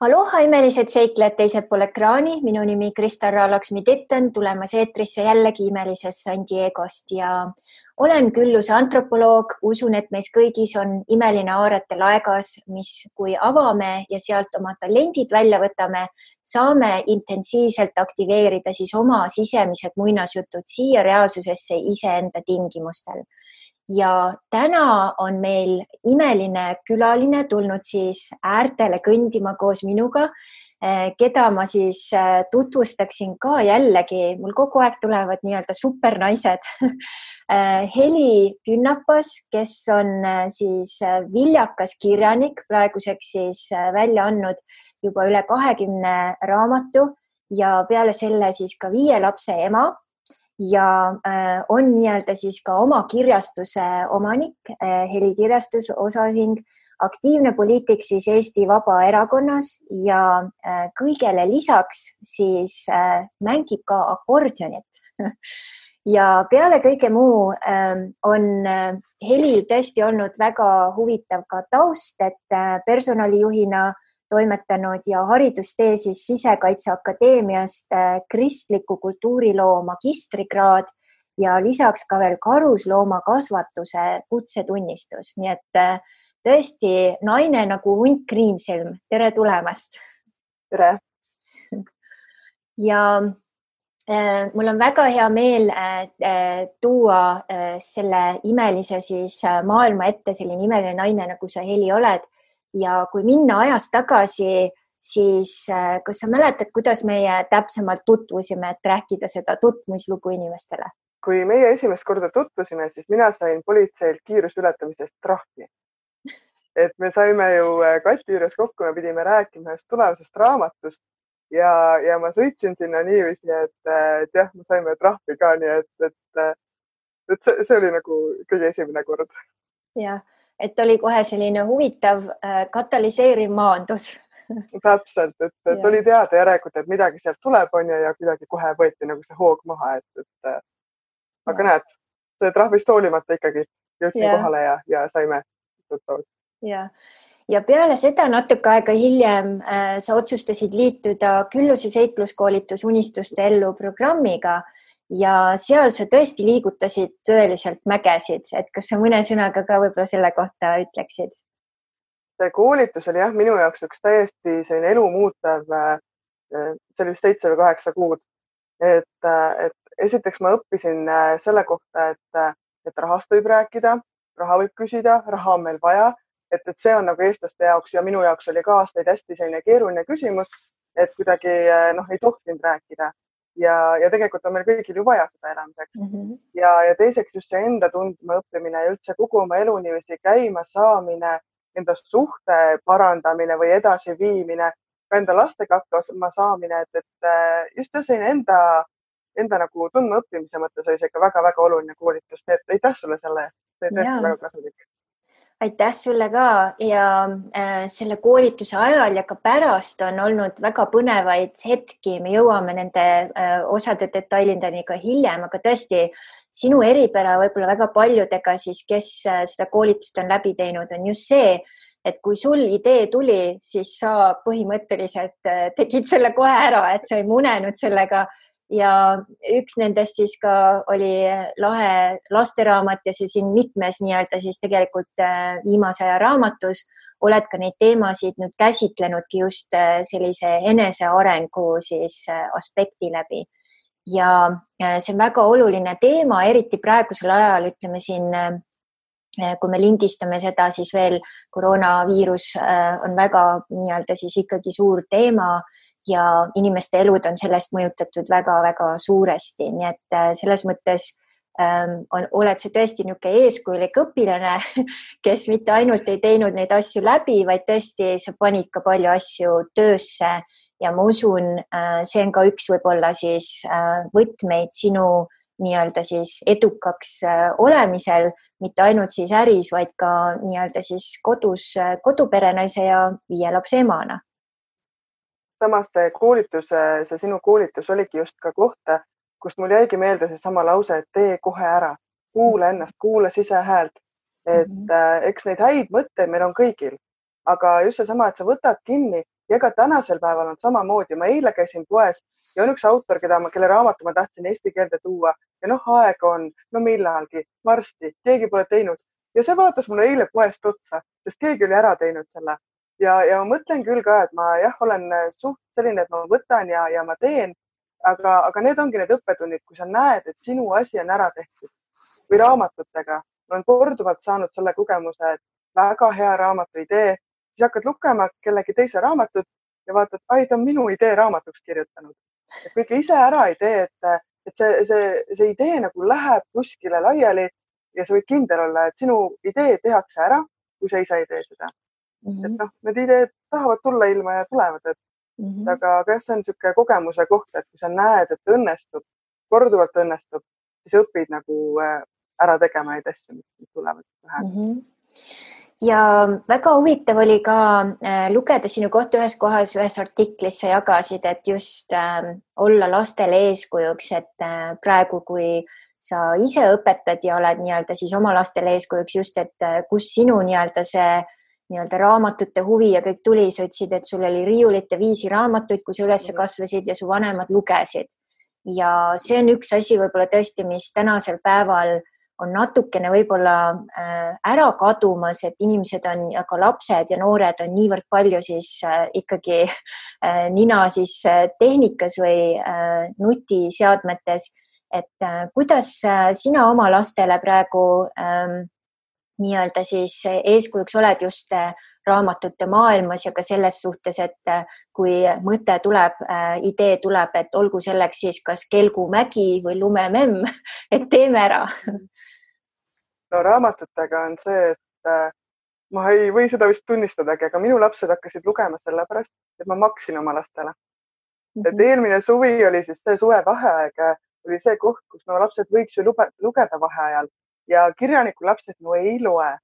Aloha, imelised seiklejad teisel pool ekraani, minu nimi Krista-Ra Laksmi-Titten, tulemas eetrisse jällegi imelisest San Diegost. Ja olen külluse antropoloog, usun, et meis kõigis on imeline aarete laegas, mis, kui avame ja sealt oma talendid välja võtame, saame intensiivselt aktiveerida siis oma sisemised muinasjutud siia reaalsusesse iseenda tingimustel ja täna on meil imeline külaline tulnud siis äärtele kõndima koos minuga, eh, keda ma siis eh, tutvustaksin ka jällegi, mul kogu aeg tulevad nii-öelda supernaised. Eh, Heli Künnapas, kes on siis viljakas kirjanik, praeguseks siis välja andnud juba üle kahekümne raamatu. Ja peale selle siis ka viie lapse ema ja äh, on nii-öelda siis ka oma kirjastuse omanik, äh, helikirjastus, osaühing, aktiivne poliitik siis Eesti Vabaerakonnas ja äh, kõigele lisaks siis mängib ka akordionit ja peale kõige muu on Helil tõesti olnud väga huvitav ka taust, et personalijuhina toimetanud ja haridustee siis Sisekaitseakadeemiast äh, kristliku kultuuriloo magistrikraad ja lisaks ka veel karusloomakasvatuse kutsetunnistus, nii et äh, tõesti naine nagu hunt kriimsilm, tere tulemast. tere. ja äh, mul on väga hea meel tuua selle imelise siis maailma ette selline imeline naine, nagu sa, Heli, oled ja kui minna ajas tagasi, siis äh, kas sa mäletad, kuidas meie täpsemalt tutvusime, et rääkida seda tutvumislugu inimestele? kui meie esimest korda tutvusime, siis mina sain politseilt kiiruse ületamisest trahvi. et me saime ju äh, Kati juures kokku, me pidime rääkima ühest tulevasest raamatust ja, ja ma sõitsin sinna niiviisi, et, äh, et jah, me saime trahvi ka, nii et, et, et see, see oli nagu kõige esimene kord. jah et oli kohe selline huvitav äh, katalüseeriv maandus täpselt, et, et oli teada järelikult, et midagi sealt tuleb, onju, ja kuidagi kohe võeti nagu see hoog maha, et, et äh, aga ja. näed, see trahvist hoolimata ikkagi jõudsin ja. kohale ja, ja saime tuttavaks. ja, ja peale seda natuke aega hiljem äh, sa otsustasid liituda Külluse seikluskoolitus Unistuste ellu programmiga ja seal sa tõesti liigutasid tõeliselt mägesid, et kas sa mõne sõnaga ka võib-olla selle kohta ütleksid? see koolitus oli jah, minu jaoks üks täiesti selline elumuutev, äh, see oli vist seitse või kaheksa kuud. et, äh, et esiteks ma õppisin äh, selle kohta, et, et rahast võib rääkida, raha võib küsida, raha on meil vaja, et, et see on nagu eestlaste jaoks ja minu jaoks oli ka aastaid hästi selline keeruline küsimus, et kuidagi noh, ei tohtinud rääkida ja, ja tegelikult on meil kõigil ju vaja seda elamiseks mm. -hmm. ja, ja teiseks just see enda tundma õppimine ja üldse kogu oma elu niiviisi käima saamine, enda suhte parandamine või edasiviimine, ka enda lastega hakkama saamine, et, et äh, just selline enda, enda nagu tundma õppimise mõttes oli see ikka väga-väga oluline koolitus, nii et aitäh sulle selle eest, see oli tõesti väga kasulik aitäh sulle ka. Ja äh, selle koolituse ajal ja ka pärast on olnud väga põnevaid hetki, me jõuame nende äh, osade detailideni ka hiljem, aga tõesti sinu eripära võib-olla väga paljudega siis, kes äh, seda koolitust on läbi teinud, on just see, et kui sul idee tuli, siis sa põhimõtteliselt tegid selle kohe ära, et sa ei munenud sellega ja üks nendest siis ka oli lahe lasteraamat ja see siin mitmes nii-öelda siis tegelikult äh, viimase aja raamatus oled ka neid teemasid nüüd käsitlenudki just äh, sellise enesearengu siis äh, aspekti läbi. ja see on väga oluline teema, eriti praegusel ajal, ütleme siin kui me lindistame seda, siis veel koroonaviirus on väga nii-öelda siis ikkagi suur teema ja inimeste elud on sellest mõjutatud väga-väga suuresti, nii et äh, selles mõttes ähm, on, oled sa tõesti niisugune eeskujulik õpilane, kes mitte ainult ei teinud neid asju läbi, vaid tõesti sa panid ka palju asju töösse. Ja ma usun, äh, see on ka üks võib-olla siis äh, võtmeid sinu nii-öelda siis edukaks olemisel, mitte ainult siis äris, vaid ka nii-öelda siis kodus koduperenaise ja viie lapse emana samas see koolitus, see sinu koolitus oligi just ka koht, kust mul jäigi meelde seesama lause, et tee kohe ära, kuula ennast, kuula sisehäält. et mm -hmm. eks neid häid mõtteid meil on kõigil, aga just seesama, et sa võtad kinni ja ega tänasel päeval on samamoodi, ma eile käisin poes ja on üks autor, keda ma, kelle raamatu ma tahtsin eesti keelde tuua ja noh, aega on, no millalgi, varsti, keegi pole teinud ja see vaatas mulle eile poest otsa, sest keegi oli ära teinud selle ja, ja ma mõtlen küll ka, et ma jah, olen suht selline, et ma võtan ja, ja ma teen, aga, aga need ongi need õppetunnid, kui sa näed, et sinu asi on ära tehtud või raamatutega. ma olen korduvalt saanud selle kogemuse, et väga hea raamatu idee, siis hakkad lugema kellegi teise raamatut ja vaatad, ai, ta on minu idee raamatuks kirjutanud. kui ikka ise ära ei tee, et, et see, see, see idee nagu läheb kuskile laiali ja sa võid kindel olla, et sinu idee tehakse ära, kui sa ise ei tee seda mm. -hmm. et noh, need ideed tahavad tulla ilma ja tulevad, et mm -hmm. aga, aga jah, see on niisugune kogemuse koht, et kui sa näed, et õnnestub, korduvalt õnnestub, siis õpid nagu äh, ära tegema neid asju, mis tulevad pähe mm. -hmm ja väga huvitav oli ka äh, lugeda sinu kohta ühes kohas, ühes artiklis sa jagasid, et just äh, olla lastele eeskujuks, et äh, praegu, kui sa ise õpetad ja oled nii-öelda siis oma lastele eeskujuks just, et äh, kus sinu nii-öelda see nii-öelda raamatute huvi ja kõik tuli, sa ütlesid, et sul oli riiulite viisi raamatuid, kui sa üles mhm. kasvasid ja su vanemad lugesid. ja see on üks asi võib-olla tõesti, mis tänasel päeval on natukene võib-olla äh, ära kadumas, et inimesed on ja ka lapsed ja noored on niivõrd palju siis äh, ikkagi äh, nina siis tehnikas või nutiseadmetes. et kuidas sina oma lastele praegu ähm, nii-öelda siis eeskujuks oled just äh, raamatute maailmas ja ka selles suhtes, et äh, kui mõte tuleb, idee tuleb, et olgu selleks siis kas kelgumägi või lumememm, et teeme ära. no raamatutega on see, et ma ei või seda vist tunnistadagi, aga minu lapsed hakkasid lugema sellepärast, et ma maksin oma lastele mm. -hmm. et eelmine suvi oli siis see suvevaheaeg, oli see koht, kus no lapsed võiks ju lugeda vaheajal ja kirjaniku lapsed no ei loe.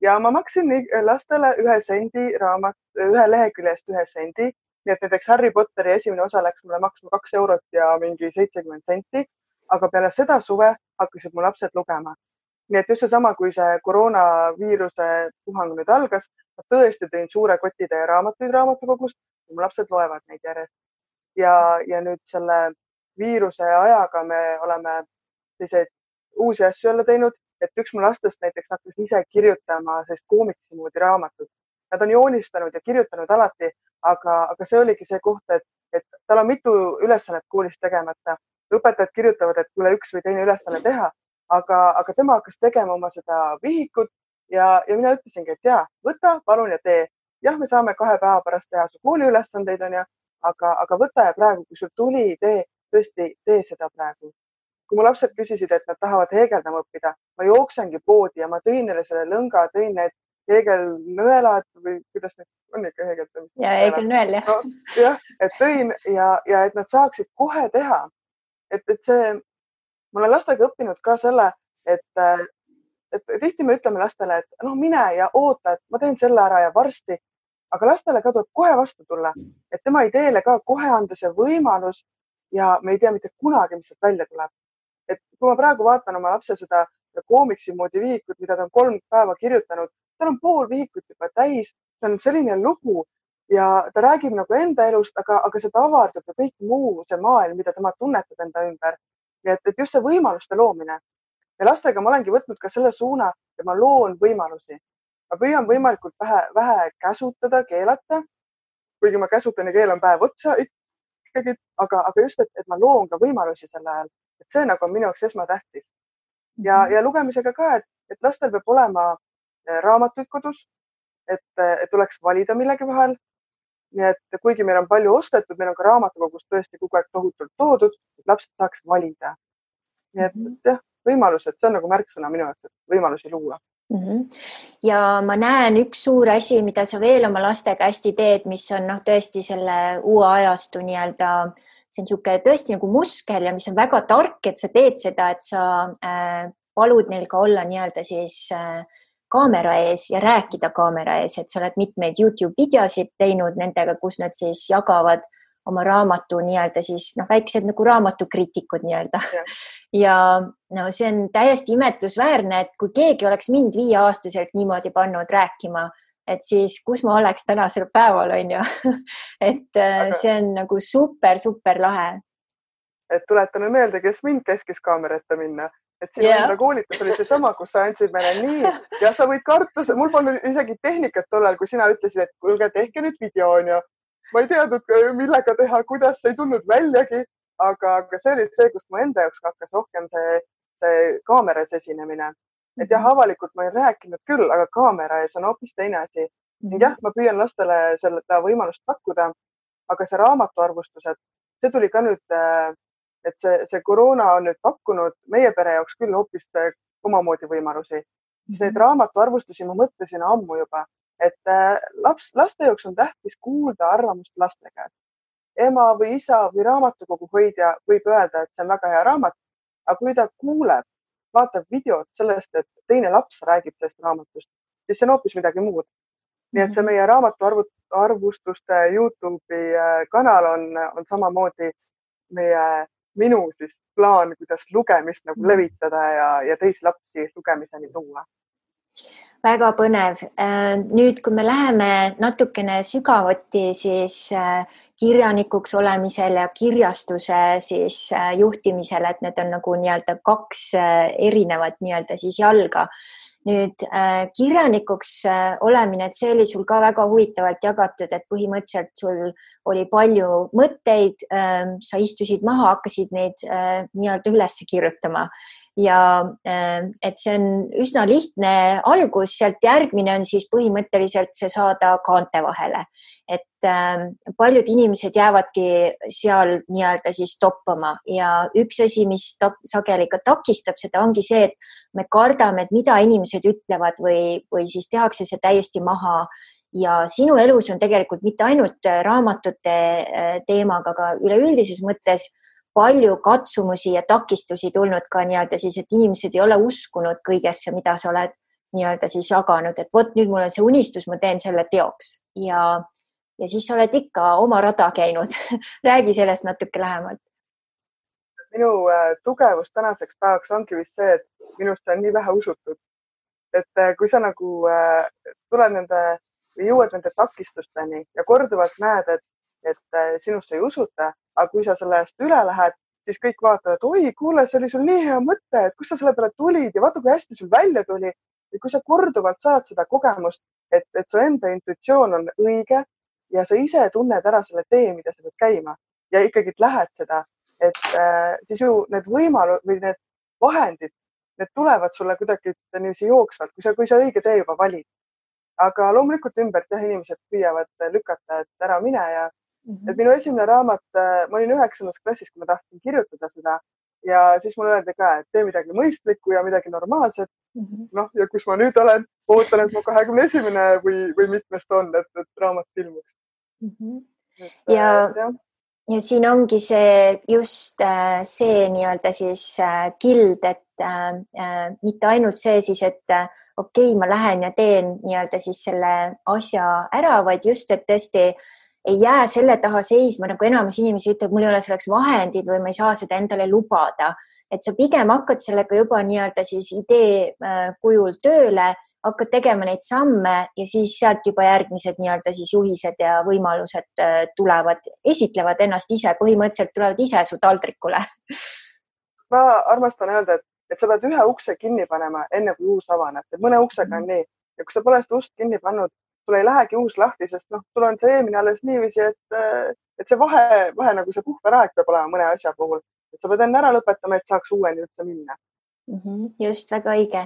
ja ma maksin lastele ühe sendi raamat, ühe lehekülje eest ühe sendi. nii et näiteks Harry Potteri esimene osa läks mulle maksma kaks eurot ja mingi seitsekümmend senti. aga peale seda suve hakkasid mu lapsed lugema. nii et just seesama, kui see koroonaviiruse puhang nüüd algas, ma tõesti tõin suure koti täie raamatuid raamatukogust ja mu lapsed loevad neid järjest. ja, ja nüüd selle viiruse ajaga me oleme selliseid uusi asju jälle teinud, et üks mu lastest näiteks hakkas ise kirjutama sellist koomiksi moodi raamatut. Nad on joonistanud ja kirjutanud alati, aga, aga see oligi see koht, et, et tal on mitu ülesannet koolis tegemata. õpetajad kirjutavad, et tule üks või teine ülesanne teha, aga, aga tema hakkas tegema oma seda vihikut ja, ja mina ütlesingi, et ja võta palun ja tee. jah, me saame kahe päeva pärast teha su kooliülesandeid onju, aga, aga võta ja praegu, kui sul tuli idee, tõesti tee seda praegu kui mu lapsed küsisid, et nad tahavad heegeldama õppida, ma jooksengi poodi ja ma tõin neile selle lõnga, tõin need heegelnõelad või kuidas need on ikka heegeldamist? ja heegelnõel jah no,. jah, et tõin ja, ja et nad saaksid kohe teha. et, et see, ma olen lastega õppinud ka selle, et, et tihti me ütleme lastele, et noh, mine ja oota, et ma teen selle ära ja varsti, aga lastele ka tuleb kohe vastu tulla, et tema ideele ka kohe anda see võimalus ja me ei tea mitte kunagi, mis sealt välja tuleb et kui ma praegu vaatan oma lapse seda koomiksi moodi vihikut, mida ta on kolm päeva kirjutanud, tal on pool vihikut juba täis, see on selline lugu ja ta räägib nagu enda elust, aga, aga sealt avardub ju kõik muu, see maailm, mida tema tunnetab enda ümber. nii et, et just see võimaluste loomine ja lastega ma olengi võtnud ka selle suuna, et ma loon võimalusi. ma püüan võimalikult vähe, vähe käsutada, keelata. kuigi ma käsutan ja keelan päev otsa ikkagi, aga, aga just, et, et ma loon ka võimalusi sel ajal et see nagu on minu jaoks esmatähtis. ja, mhm. ja lugemisega ka, et, et lastel peab olema eh, raamatuid kodus, et, eh, et tuleks valida millegi vahel. nii et kuigi meil on palju ostetud, meil on ka raamatukogust tõesti kogu aeg tohutult toodud, et lapsed saaks valida. nii et, mhm. et jah, võimalused, see on nagu märksõna minu jaoks, et võimalusi luua Mm -hmm. ja ma näen üks suur asi, mida sa veel oma lastega hästi teed, mis on noh, tõesti selle uue ajastu nii-öelda äh, see on niisugune tõesti nagu muskel ja mis on väga tark, et sa teed seda, et sa äh, palud neil ka olla nii-öelda siis äh, kaamera ees ja rääkida kaamera ees, et sa oled mitmeid Youtube videosid teinud nendega, kus nad siis jagavad oma raamatu nii-öelda siis noh, väiksed nagu raamatukriitikud nii-öelda. ja no see on täiesti imetlusväärne, et kui keegi oleks mind viieaastaselt niimoodi pannud rääkima et siis kus ma oleks tänasel päeval, on ju et äh, Aga... see on nagu super, super lahe. et tuletame meelde, kes mind käskis kaamera ette minna, et sinu yeah. enda koolitus oli seesama, kus sa andsid meile nii ja sa võid karta, mul polnud isegi tehnikat tollal, kui sina ütlesid, et kuulge, tehke nüüd video onju. ma ei teadnud, millega teha, kuidas, ei tulnud väljagi, aga, aga see oli see, kust mu enda jaoks hakkas rohkem see, see kaameras esinemine. Et jah, mhm. avalikult ma ei rääkinud küll, aga kaamera ees on hoopis teine asi. ning jah, ma püüan lastele seda võimalust pakkuda, aga see raamatuarvustused, see tuli ka nüüd äh, et see, see koroona on nüüd pakkunud meie pere jaoks küll hoopis äh, omamoodi võimalusi. neid mhm. raamatuarvustusi ma mõtlesin ammu juba, et äh, laps, laste jaoks on tähtis kuulda arvamust laste käest. ema või isa või raamatukogu hoidja võib öelda, et see on väga hea raamat, aga kui ta kuuleb, vaatab videot sellest, et teine laps räägib sellest raamatust, siis see on hoopis midagi muud. nii et see mhm. meie raamatuarvustuste Youtube'i äh, kanal on, on samamoodi meie minu siis plaan, kuidas lugemist nagu mm. levitada ja, ja teisi lapsi lugemiseni tuua väga põnev. Äh, nüüd, kui me läheme natukene sügavuti, siis äh, kirjanikuks olemisel ja kirjastuse siis äh, juhtimisel, et need on nagu nii-öelda kaks erinevat nii-öelda siis jalga nüüd kirjanikuks olemine, et see oli sul ka väga huvitavalt jagatud, et põhimõtteliselt sul oli palju mõtteid äh,, sa istusid maha, hakkasid neid nii-öelda üles kirjutama ja äh, et see on üsna lihtne algus, sealt järgmine on siis põhimõtteliselt see saada kaante vahele. Et äh, paljud inimesed jäävadki seal nii-öelda siis toppama ja üks asi, mis sageli ka takistab seda, ongi see, et me kardame, et mida inimesed ütlevad või, või siis tehakse see täiesti maha. Ja sinu elus on tegelikult mitte ainult raamatute äh, teemaga, aga üleüldises mõttes palju katsumusi ja takistusi tulnud ka nii-öelda siis, et inimesed ei ole uskunud kõigesse, mida sa oled nii-öelda siis jaganud, et vot nüüd mul on see unistus, ma teen selle teoks ja ja siis sa oled ikka oma rada käinud räägi sellest natuke lähemalt. minu äh, tugevus tänaseks päevaks ongi vist see, et minusse on nii vähe usutud. et äh, kui sa nagu äh, tuled nende, jõuad nende takistusteni ja korduvalt näed, et, et sinusse ei usuta, aga kui sa sellest üle lähed, siis kõik vaatavad, oi, kuule, see oli sul nii hea mõte, et kust sa selle peale tulid ja vaata, kui hästi sul välja tuli. ja kui sa korduvalt saad seda kogemust, et, et su enda intuitsioon on õige ja sa ise tunned ära selle tee, mida sa pead käima ja ikkagi lähed seda, et äh, siis ju need võimalused või need vahendid, need tulevad sulle kuidagi niiviisi jooksvalt, kui sa, kui sa õige tee juba valid. aga loomulikult ümbert jah, inimesed püüavad lükata, et ära mine ja -hmm. et minu esimene raamat, äh, ma olin üheksandas klassis, kui ma tahtsin kirjutada seda ja siis mulle öeldi ka, et tee midagi mõistlikku ja midagi normaalset mm -hmm.. noh, ja kus ma nüüd olen, ootan, et mu kahekümne esimene või, või mitmes ta on, et, et raamat ilmuks mm. -hmm. ja, ja siin ongi see just äh, see nii-öelda siis äh, kild, et äh, äh, mitte ainult see siis, et äh, okei okay,, ma lähen ja teen nii-öelda siis selle asja ära, vaid just, et tõesti ei jää selle taha seisma, nagu enamus inimesi ütleb, mul ei ole selleks vahendid või ma ei saa seda endale lubada. et sa pigem hakkad sellega juba nii-öelda siis idee äh, kujul tööle hakkad tegema neid samme ja siis sealt juba järgmised nii-öelda siis juhised ja võimalused äh, tulevad, esitlevad ennast ise, põhimõtteliselt tulevad ise su taldrikule. ma armastan öelda, et, et sa pead ühe ukse kinni panema, enne kui uus avaneb, et mõne uksega on mhm. nii ja kui sa pole seda ust kinni pannud, sul ei lähegi uus lahti, sest noh, sul on see eelmine alles niiviisi, et, et see vahe, vahe nagu see puhveraeg peab olema mõne asja puhul, et sa pead enne ära lõpetama, et saaks uueni üldse minna mm. -hmm, just väga õige.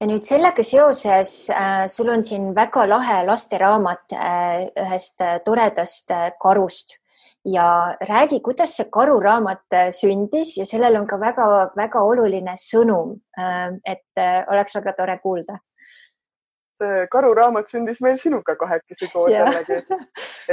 ja nüüd sellega seoses äh, sul on siin väga lahe lasteraamat äh, ühest äh, toredast äh, karust ja räägi, kuidas see karuraamat äh, sündis ja sellel on ka väga-väga oluline sõnum äh,. et oleks väga tore kuulda karuraamat sündis meil sinuga kahekesi koos yeah. jällegi.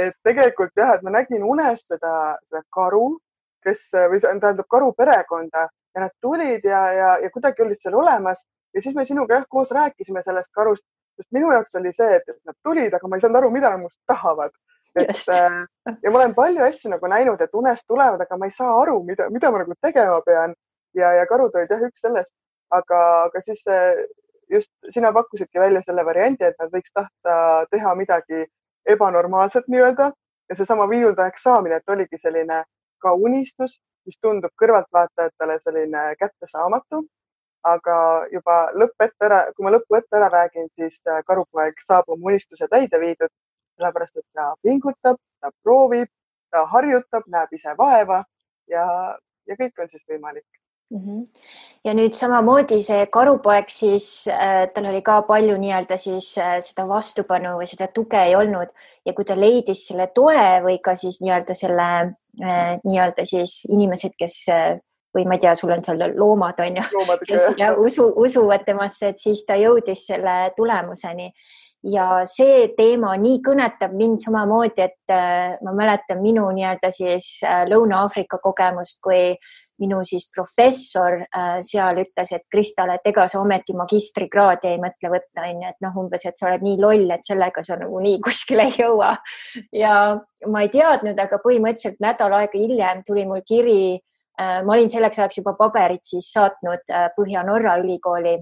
et tegelikult jah, et ma nägin unes seda, seda karu, kes või tähendab karu perekonda ja nad tulid ja, ja, ja kuidagi olid seal olemas ja siis me sinuga jah koos rääkisime sellest karust, sest minu jaoks oli see, et nad tulid, aga ma ei saanud aru, mida nad minust tahavad. et yes. Äh, ja ma olen palju asju nagu näinud, et unest tulevad, aga ma ei saa aru, mida, mida ma nagu tegema pean ja, ja karud olid jah üks sellest, aga, aga siis just sina pakkusidki välja selle variandi, et nad võiks tahta teha midagi ebanormaalset nii-öelda ja seesama viiuldajaks saamine, et oligi selline ka unistus, mis tundub kõrvaltvaatajatele selline kättesaamatu. aga juba lõpp ette ära, kui ma lõppu ette ära räägin, siis karupoeg saab oma unistuse täide viidud, sellepärast et ta pingutab, ta proovib, ta harjutab, näeb ise vaeva ja, ja kõik on siis võimalik. Ja nüüd samamoodi see karupoeg siis äh,, tal oli ka palju nii-öelda siis äh, seda vastupanu või seda tuge ei olnud. Ja kui ta leidis selle toe või ka siis nii-öelda selle äh, nii-öelda siis inimesed, kes või ma ei tea, sul on seal loomad on ju, kes ja, usu, usuvad temasse, et siis ta jõudis selle tulemuseni. Ja see teema nii kõnetab mind samamoodi, et ma mäletan minu nii-öelda siis Lõuna-Aafrika kogemust, kui minu siis professor äh, seal ütles, et Kristal, et ega sa ometi magistrikraadi ei mõtle võtta, onju, et noh, umbes, et sa oled nii loll, et sellega sa nagu nii kuskile ei jõua. ja ma ei teadnud, aga põhimõtteliselt nädal aega hiljem tuli mul kiri äh,. ma olin selleks ajaks juba paberid siis saatnud äh, Põhja-Norra ülikooli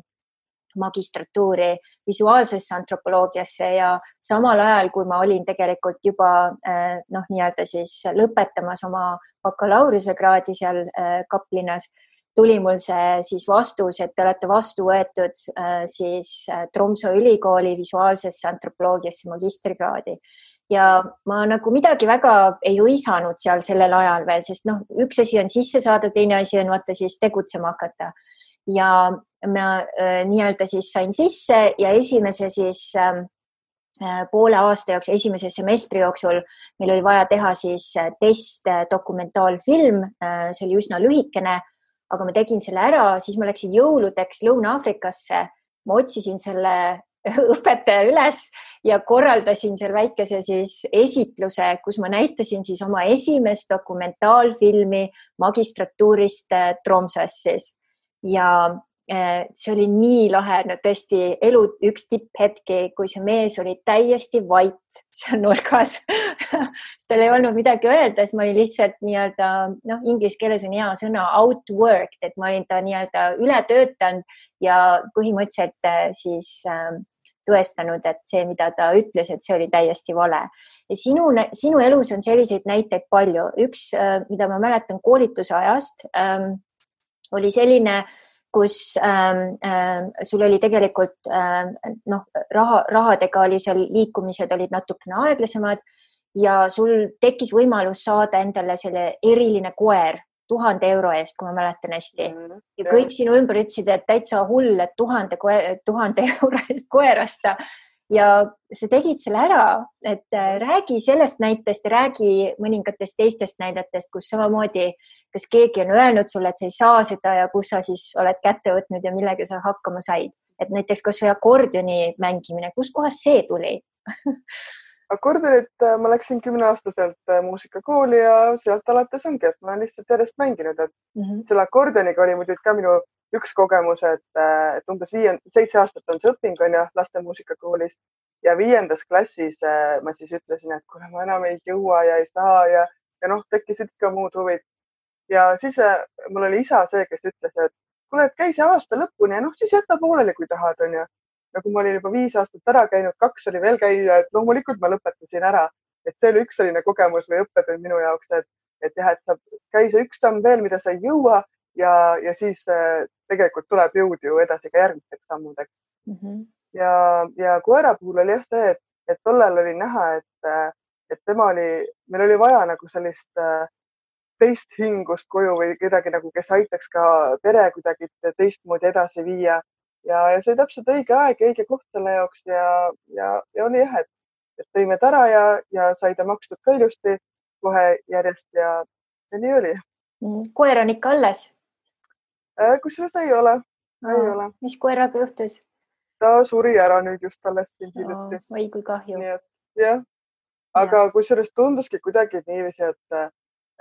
magistratuuri visuaalsesse antropoloogiasse ja samal ajal, kui ma olin tegelikult juba äh, noh, nii-öelda siis lõpetamas oma bakalaureusekraadi seal äh, Kaplinas, tuli mul see siis vastus, et te olete vastu võetud äh, siis Tromsø ülikooli visuaalsesse antropoloogiasse magistrikraadi. Ja ma nagu midagi väga ei hõisanud seal sellel ajal veel, sest noh, üks asi on sisse saada, teine asi on vaata siis tegutsema hakata. Ja ma äh, nii-öelda siis sain sisse ja esimese siis ähm, äh, poole aasta jooksul, esimese semestri jooksul meil oli vaja teha siis äh, testdokumentaalfilm, see oli üsna lühikene, aga ma tegin selle ära, siis ma läksin jõuludeks Lõuna-Aafrikasse. ma otsisin selle õpetaja üles ja korraldasin seal väikese siis esitluse, kus ma näitasin siis oma esimest dokumentaalfilmi magistratuurist Tromsøs siis ja see oli nii lahe, no tõesti elu üks tipphetki, kui see mees oli täiesti vait seal nurgas tal ei olnud midagi öelda, siis ma olin lihtsalt nii-öelda noh, inglise keeles on hea sõna outworked, et ma olin ta nii-öelda üle töötanud ja põhimõtteliselt äh, siis äh, tõestanud, et see, mida ta ütles, et see oli täiesti vale. ja sinu, sinu elus on selliseid näiteid palju. üks, äh, mida ma mäletan koolituse ajast ähm,, oli selline äh, kus ähm, äh, sul oli tegelikult äh, noh, raha, rahadega oli seal liikumised olid natukene aeglasemad ja sul tekkis võimalus saada endale selle eriline koer tuhande euro eest, kui ma mäletan hästi mm,. ja kõik sinu ümber ütlesid, et täitsa hull, et tuhande, tuhande euro eest koer osta ja sa tegid selle ära, et äh, räägi sellest näitest ja räägi mõningatest teistest näidetest, kus samamoodi, kas keegi on öelnud sulle, et sa ei saa seda ja kus sa siis oled kätte võtnud ja millega sa hakkama said, et näiteks kasvõi akordioni mängimine, kustkohast see tuli akordionit äh, ma läksin kümneaastaselt äh, muusikakooli ja sealt alates ongi, et ma olen lihtsalt järjest mänginud, et mm -hmm. selle akordioniga oli muidugi ka minu üks kogemus, et, äh, et umbes viiend-, seitse aastat on see õping, on ju, laste muusikakoolis ja viiendas klassis ma siis ütlesin, et kuule, ma enam ei jõua ja ei saa ja, ja noh, tekkisid ikka muud huvid. Ja siis mul oli isa see, kes ütles, et kuule, et käi see aasta lõpuni ja noh, siis jäta pooleli, kui tahad, on ju ja kui ma olin juba viis aastat ära käinud, kaks oli veel käia, et loomulikult ma lõpetasin ära, et see oli üks selline kogemus või õppetund minu jaoks, et, et jah, et sa käi see üks samm veel, mida sa ei jõua ja, ja siis äh, tegelikult tuleb jõud ju edasi ka järgmisteks sammudeks mm. -hmm. ja, ja koera puhul oli jah see, et, et tollal oli näha, et, äh, et tema oli, meil oli vaja nagu sellist äh, teist hingust koju või kedagi nagu, kes aitaks ka pere kuidagi teistmoodi edasi viia ja, ja see oli täpselt õige aeg ja õige koht selle jaoks ja, ja, ja oli jah, et, et tõime ta ära ja, ja sai ta makstud ka ilusti kohe järjest ja, ja nii oli. Mm, koer on ikka alles? Äh, kusjuures ei ole, ei no, ole. mis koeraga juhtus? ta suri ära nüüd just alles siin hiljuti no,. oi kui kahju. nii et jah, aga kusjuures tunduski kuidagi niiviisi, et,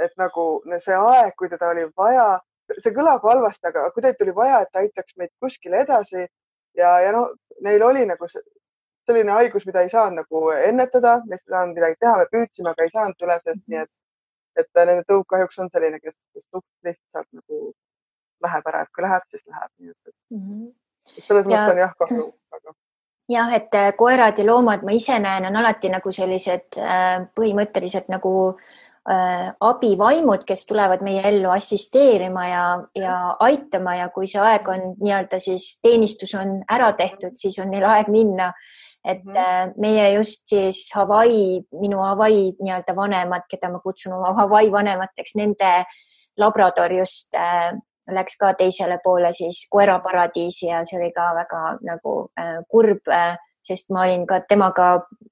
et nagu see aeg, kui teda oli vaja see kõlab halvasti, aga kuidagi tuli vaja, et ta aitaks meid kuskile edasi ja, ja noh, neil oli nagu selline haigus, mida ei saanud nagu ennetada, me ei saanud midagi teha, me püüdsime, aga ei saanud üle sellest, nii et, et nende tõuk kahjuks on selline, kes, kes suht lihtsalt nagu läheb ära, et kui läheb, siis läheb, nii et mm. -hmm selles mõttes on jah kahju väga jah, et äh, koerad ja loomad, ma ise näen, on alati nagu sellised äh, põhimõtteliselt nagu abivaimud, kes tulevad meie ellu assisteerima ja, ja aitama ja kui see aeg on nii-öelda siis teenistus on ära tehtud, siis on neil aeg minna. et mm -hmm. meie just siis Hawaii, minu Hawaii nii-öelda vanemad, keda ma kutsun oma Hawaii vanemateks, nende labrador just äh, läks ka teisele poole siis koeraparadiisi ja see oli ka väga nagu äh, kurb äh,, sest ma olin ka temaga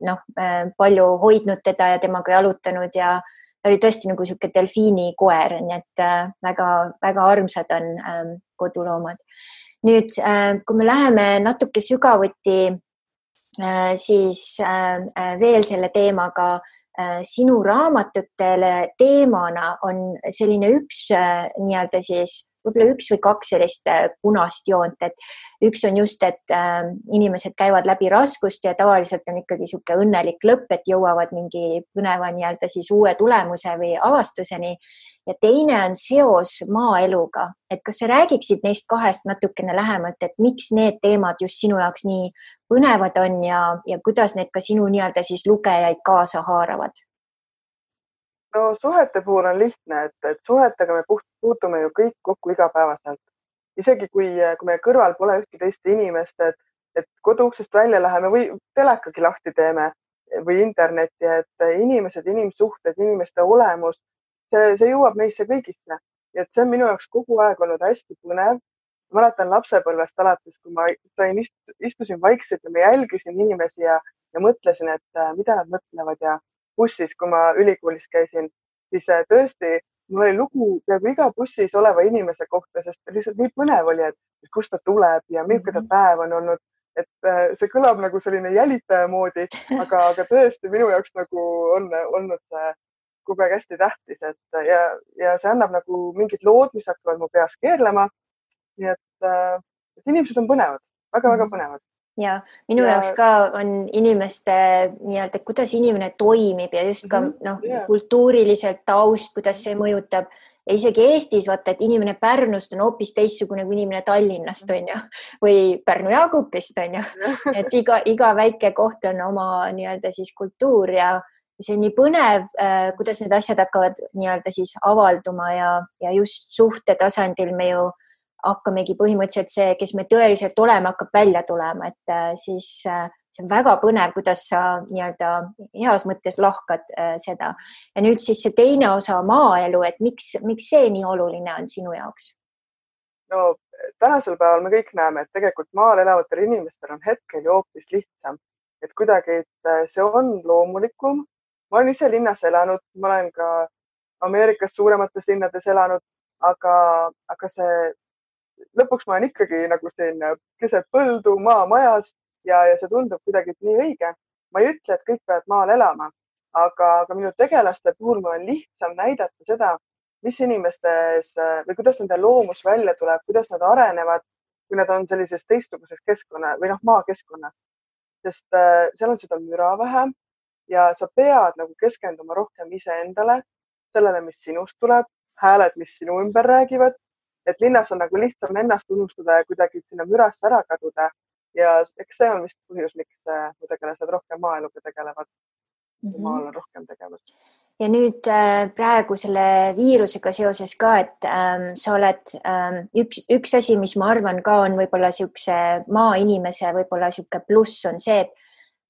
noh äh,, palju hoidnud teda ja temaga jalutanud ja ta oli tõesti nagu niisugune delfiinikoer, nii et väga-väga äh, armsad on äh, koduloomad. nüüd äh,, kui me läheme natuke sügavuti äh, siis äh, äh veel selle teemaga äh, sinu raamatutele teemana on selline üks nii-öelda siis võib-olla üks või kaks sellist äh, punast joont, et üks on just, et äh, inimesed käivad läbi raskust ja tavaliselt on ikkagi niisugune õnnelik lõpp, et jõuavad mingi põneva nii-öelda siis uue tulemuse või avastuseni. ja teine on seos maaeluga, et kas sa räägiksid neist kahest natukene lähemalt, et miks need teemad just sinu jaoks nii põnevad on ja, ja kuidas need ka sinu nii-öelda siis lugejaid kaasa haaravad? No suhete puhul on lihtne, et, et suhetega me puht, puutume ju kõik kokku igapäevaselt. isegi kui, kui meie kõrval pole ühtki teist inimest, et, et koduuksest välja läheme või telekagi lahti teeme või internetti, et inimesed, inimsuhted, inimeste olemus, see, see jõuab meisse kõigisse. et see on minu jaoks kogu aeg olnud hästi põnev. mäletan lapsepõlvest alates, kui ma sain, istusin vaikselt ja ma jälgisin inimesi ja, ja mõtlesin, et mida nad mõtlevad ja bussis, kui ma ülikoolis käisin, siis äh, tõesti mul oli lugu peaaegu iga bussis oleva inimese kohta, sest lihtsalt nii põnev oli, et kust ta tuleb ja milline ta mhm. päev on olnud. et äh, see kõlab nagu selline jälitaja moodi, aga, aga tõesti minu jaoks nagu on olnud see kogu aeg hästi tähtis, et ja, ja see annab nagu mingid lood, mis hakkavad mu peas keerlema. nii et, äh, et inimesed on põnevad väga,, väga-väga mhm. põnevad ja minu ja... jaoks ka on inimeste nii-öelda, kuidas inimene toimib ja just ka mm -hmm. noh yeah., kultuuriliselt taust, kuidas see mõjutab. Ja isegi Eestis vaata, et inimene Pärnust on hoopis teistsugune kui inimene Tallinnast on ju või Pärnu-Jaagupist on ju, et iga, iga väike koht on oma nii-öelda siis kultuur ja see on nii põnev, äh, kuidas need asjad hakkavad nii-öelda siis avalduma ja, ja just suhte tasandil me ju hakkamegi põhimõtteliselt see, kes me tõeliselt oleme, hakkab välja tulema, et äh, siis äh, see on väga põnev, kuidas sa nii-öelda heas mõttes lahkad äh, seda. ja nüüd siis see teine osa, maaelu, et miks, miks see nii oluline on sinu jaoks? no tänasel päeval me kõik näeme, et tegelikult maal elavatel inimestel on hetkel ju hoopis lihtsam, et kuidagi, et see on loomulikum. ma olen ise linnas elanud, ma olen ka Ameerikas suuremates linnades elanud, aga, aga see lõpuks ma olen ikkagi nagu siin keset põldu maamajas ja, ja see tundub kuidagi nii õige. ma ei ütle, et kõik peavad maal elama, aga, aga minu tegelaste puhul mul on lihtsam näidata seda, mis inimestes või kuidas nende loomus välja tuleb, kuidas nad arenevad, kui nad on sellises teistsuguses keskkonna või noh, maakeskkonnas. sest äh, seal on seda müra vähem ja sa pead nagu keskenduma rohkem iseendale, sellele, mis sinust tuleb, hääled, mis sinu ümber räägivad et linnas on nagu lihtsam ennast unustada ja kuidagi sinna mürasse ära kaduda. ja eks see on vist põhjus, miks äh, mu tegelased rohkem maaeluga tegelevad mm. -hmm. maal on rohkem tegevust. ja nüüd äh, praegu selle viirusega seoses ka, et ähm, sa oled ähm, üks, üks asi, mis ma arvan ka on võib-olla niisuguse maainimese võib-olla niisugune pluss on see, et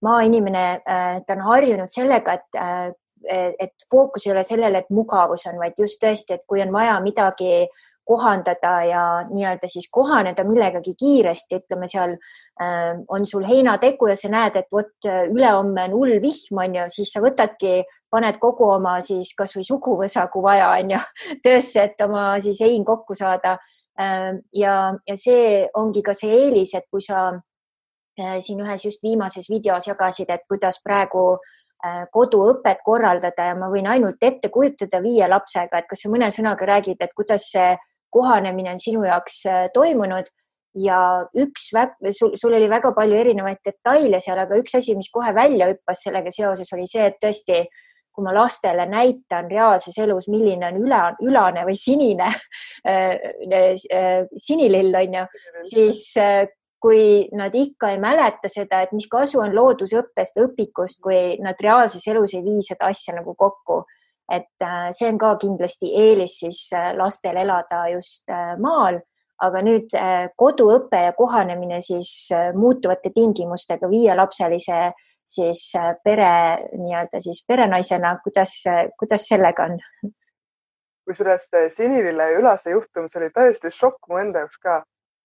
maainimene äh,, ta on harjunud sellega, et äh, et fookus ei ole sellele, et mugavus on, vaid just tõesti, et kui on vaja midagi äh, kohandada ja nii-öelda siis kohaneda millegagi kiiresti, ütleme seal äh, on sul heinategu ja sa näed, et vot ülehomme on hull vihm, on ju, siis sa võtadki, paned kogu oma siis kasvõi suguvõsa, kui vaja on ju, töösse, et oma siis hein kokku saada äh,. ja, ja see ongi ka see eelis, et kui sa äh, siin ühes just viimases videos jagasid, et kuidas praegu äh, koduõpet korraldada ja ma võin ainult ette kujutada viie lapsega, et kas sa mõne sõnaga räägid, et kuidas see kohanemine on sinu jaoks äh, toimunud ja üks, sul, sul oli väga palju erinevaid detaile seal, aga üks asi, mis kohe välja hüppas sellega seoses, oli see, et tõesti, kui ma lastele näitan reaalses elus, milline on üla, ülane või sinine äh, äh, sinilill on ju, siis kui nad ikka ei mäleta seda, et mis kasu on loodusõppest, õpikust, kui nad reaalses elus ei vii seda asja nagu kokku. Et äh, see on ka kindlasti eelis siis äh, lastel elada just äh, maal, aga nüüd koduõpe ja kohanemine siis muutuvate tingimustega viielapselise siis pere nii-öelda siis perenaisena, kuidas, kuidas sellega on? kusjuures Sinilille Ülase juhtum, see oli täiesti šokk mu enda jaoks ka,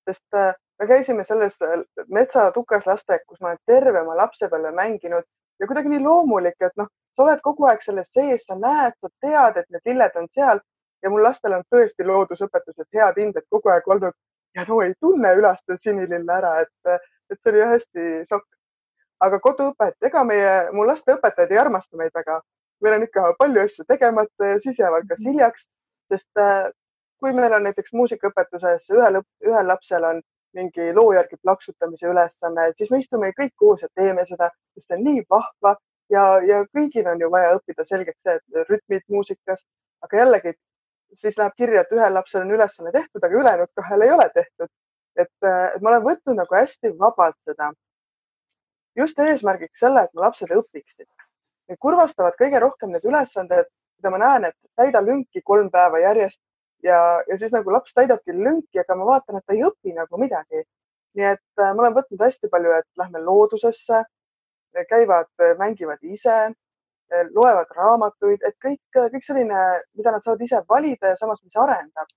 sest me käisime selles äh, metsa tukaslastek, kus ma olen terve oma lapsepõlve mänginud ja kuidagi nii loomulik, et noh, sa oled kogu aeg selles sees, sa näed, sa tead, et need lilled on seal ja mul lastel on tõesti loodusõpetuses head hinded kogu aeg olnud ja no ei tunne ülaste sinilille ära, et, et see oli hästi šokk. aga koduõpet, ega meie, mu laste õpetajad ei armasta meid väga. meil on ikka palju asju tegemata ja siis jäävad kas hiljaks, sest äh, kui meil on näiteks muusikaõpetuses ühel, ühel lapsel on mingi loo järgi plaksutamise ülesanne, siis me istume kõik koos ja teeme seda, sest see on nii vahva ja, ja kõigil on ju vaja õppida selgeks see, et rütmid muusikas, aga jällegi siis läheb kirja, et ühel lapsel on ülesanne tehtud, aga ülejäänud kahel ei ole tehtud. et ma olen võtnud nagu hästi vabalt seda just eesmärgiks selle, et mu lapsed õpiksid. mind kurvastavad kõige rohkem need ülesanded, mida ma näen, et täida lünki kolm päeva järjest ja, ja siis nagu laps täidabki lünki, aga ma vaatan, et ta ei õpi nagu midagi. nii et äh, ma olen võtnud hästi palju, et lähme loodusesse, käivad, äh, mängivad ise, äh, loevad raamatuid, et kõik, kõik selline, mida nad saavad ise valida ja samas, mis arendab.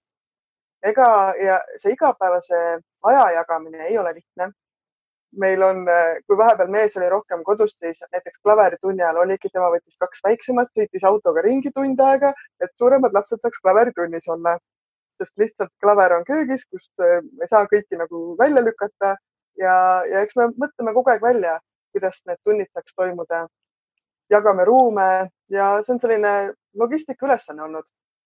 ega ja see igapäevase aja jagamine ei ole lihtne meil on, kui vahepeal mees oli rohkem kodus, siis näiteks klaveritunni ajal oligi, tema võttis kaks väiksemat, sõitis autoga ringi tund aega, et suuremad lapsed saaks klaveritunnis olla. sest lihtsalt klaver on köögis, kust äh, ei saa kõiki nagu välja lükata ja, ja eks me mõtleme kogu aeg välja, kuidas need tunnid saaks toimuda. jagame ruume ja see on selline logistika ülesanne olnud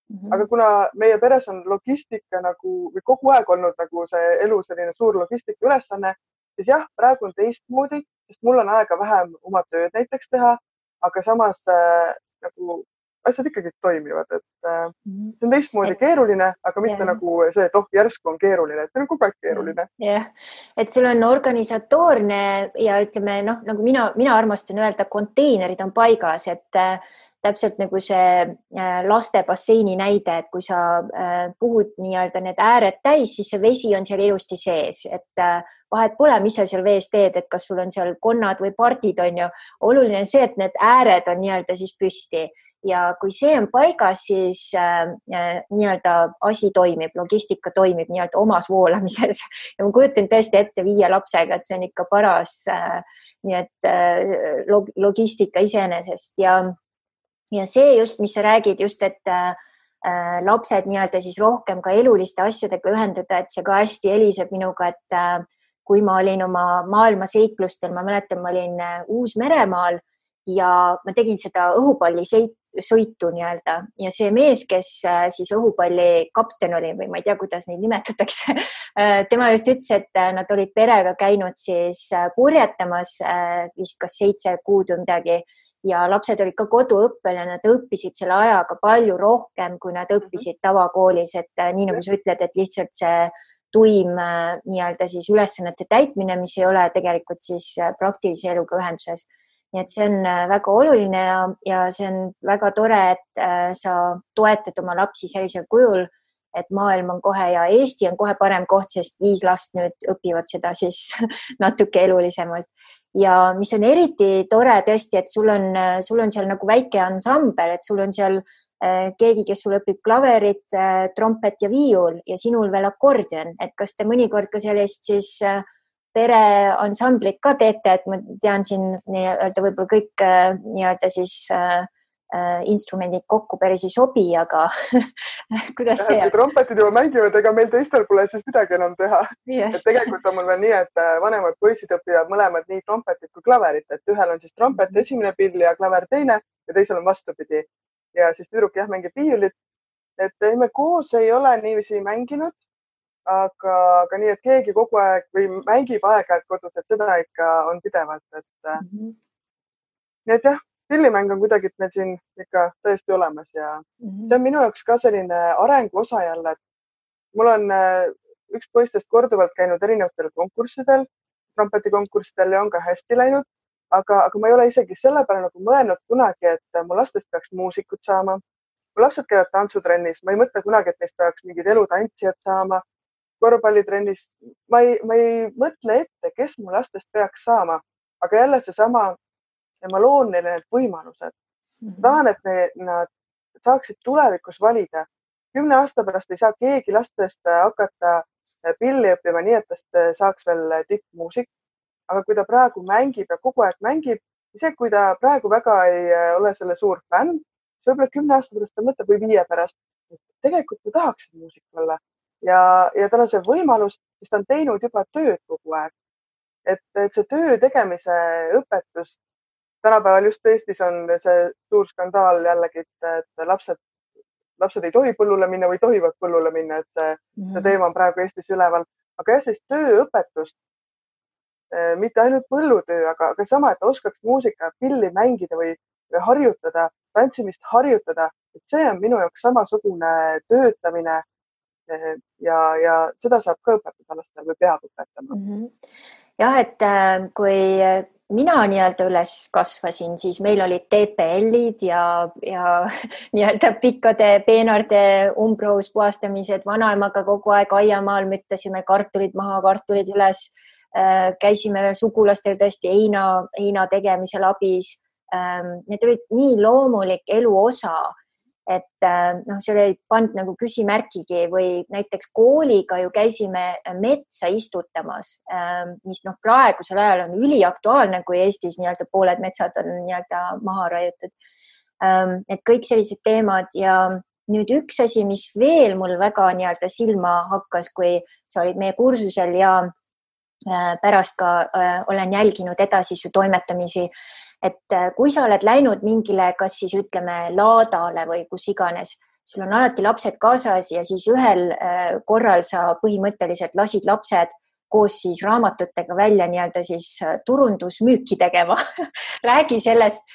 Mm -hmm. aga kuna meie peres on logistika nagu või kogu aeg olnud nagu see elu selline suur logistika ülesanne, siis jah, praegu on teistmoodi, sest mul on aega vähem oma tööd näiteks teha, aga samas äh, nagu asjad ikkagi toimivad, et äh, mhm. see on teistmoodi keeruline, aga mitte yeah. nagu see, et oh, järsku on keeruline, et see on kogu aeg keeruline. jah yeah., et sul on organisatoorne ja ütleme noh, nagu mina, mina armastan öelda, konteinerid on paigas, et äh, täpselt nagu see äh, laste basseini näide, et kui sa äh, puhud nii-öelda need ääred täis, siis see vesi on seal ilusti sees, et vahet pole, mis sa seal vees teed, et kas sul on seal konnad või pardid, on ju. oluline on see, et need ääred on nii-öelda siis püsti ja kui see on paigas, siis äh, nii-öelda asi toimib, logistika toimib nii-öelda omas voolamises. Ja ma kujutan tõesti ette viie lapsega, et see on ikka paras äh, nii et äh, log logistika iseenesest. Ja ja see just, mis sa räägid just, et äh, äh, lapsed nii-öelda siis rohkem ka eluliste asjadega ühendada, et see ka hästi heliseb minuga, et äh, kui ma olin oma maailmaseiklustel, ma mäletan, ma olin äh, Uus-Meremaal ja ma tegin seda õhupalliseit, sõitu nii-öelda. Ja see mees, kes äh, siis õhupalli kapten oli või ma ei tea, kuidas neid nimetatakse äh, tema just ütles, et nad olid perega käinud siis purjetamas vist kas seitse kuud või midagi. Ja lapsed olid ka koduõppel ja nad õppisid selle ajaga palju rohkem, kui nad õppisid tavakoolis, et äh, nii nagu sa ütled, et lihtsalt see tuim äh, nii-öelda siis ülesannete täitmine, mis ei ole tegelikult siis äh, praktilise eluga ühenduses. Nii et see on väga oluline ja, ja see on väga tore, et sa toetad oma lapsi sellisel kujul, et maailm on kohe ja Eesti on kohe parem koht, sest viis last nüüd õpivad seda siis natuke elulisemalt. Ja mis on eriti tore tõesti, et sul on, sul on seal nagu väike ansambel, et sul on seal äh, keegi, kes sul õpib klaverit, äh, trompet ja viiul ja sinul veel akordion, et kas te mõnikord ka sellist siis äh, pereansamblit ka teete, et ma tean siin nii-öelda võib-olla kõik nii-öelda siis äh, Äh, instrumendid kokku päris ei sobi, aga kuidas see on? trompetid juba mängivad, ega meil teistel pole siis midagi enam teha. et tegelikult on mul veel nii, et äh, vanemad poisid õpivad mõlemad nii trompetit kui klaverit, et ühel on siis trompet mhm. esimene pill ja klaver teine ja teisel on vastupidi. ja siis tüdruk jah, mängib viiulit. et ei, me koos ei ole niiviisi mänginud, aga, aga nii, et keegi kogu aeg või mängib aeg-ajalt kodus, et seda ikka on pidevalt, et mm. -hmm. nii et jah pillimäng on kuidagi meil siin ikka täiesti olemas ja mm -hmm. see on minu jaoks ka selline arengu osa jälle, et mul on äh, üks poistest korduvalt käinud erinevatel konkurssidel, trompetikonkurssidel ja on ka hästi läinud. aga, aga ma ei ole isegi selle peale nagu mõelnud kunagi, et mu lastest peaks muusikud saama. mu lapsed käivad tantsutrennis, ma ei mõtle kunagi, et neist peaks mingid elutantsijad saama. Korvpallitrennis, ma ei, ma ei mõtle ette, kes mu lastest peaks saama, aga jälle seesama, ma loon neile need võimalused mm. -hmm. tahan, et ne, nad saaksid tulevikus valida. kümne aasta pärast ei saa keegi lastest hakata pilli õppima nii, et tast saaks veel tippmuusik. aga kui ta praegu mängib ja kogu aeg mängib, isegi kui ta praegu väga ei äh, ole selle suur fänn, siis võib-olla kümne aasta pärast ta mõtleb või viie pärast, et tegelikult ma tahaksin muusik olla ja, ja tal on see võimalus, sest ta on teinud juba tööd kogu aeg. et, et see töö tegemise õpetus, tänapäeval just Eestis on see suur skandaal jällegi, et, lapsed lapsed ei tohi põllule minna või tohivad põllule minna, et see mm, -hmm. see teema on praegu Eestis üleval. aga jah, sellist tööõpetust, eh, mitte ainult põllutöö, aga, aga sama, et oskaks muusika, pilli mängida või, või harjutada, tantsimist harjutada, et see on minu jaoks samasugune töötamine ja, ja seda saab ka õpetada lastele või peab õpetama mm. -hmm. jah, et äh, kui mina nii-öelda üles kasvasin, siis meil olid TPL-id ja, ja nii-öelda pikkade peenarde umbrohus puhastamised, vanaemaga kogu aeg aiamaal müttasime kartulid maha, kartulid üles. Äh, käisime sugulastel tõesti heina, heina tegemisel abis. Ähm, need olid nii loomulik elu osa et äh, noh, seal ei pannud nagu küsimärkigi või näiteks kooliga ju käisime metsa istutamas, ähm, mis noh, praegusel ajal on üliaktuaalne, kui Eestis nii-öelda pooled metsad on nii-öelda maha raiutud. Ähm, et kõik sellised teemad ja nüüd üks asi, mis veel mul väga nii-öelda silma hakkas, kui sa olid meie kursusel ja äh, pärast ka äh, olen jälginud edasi su toimetamisi et äh, kui sa oled läinud mingile, kas siis ütleme laadale või kus iganes, sul on alati lapsed kaasas ja siis ühel äh, korral sa põhimõtteliselt lasid lapsed koos siis raamatutega välja nii-öelda siis äh, turundusmüüki tegema. Räägi sellest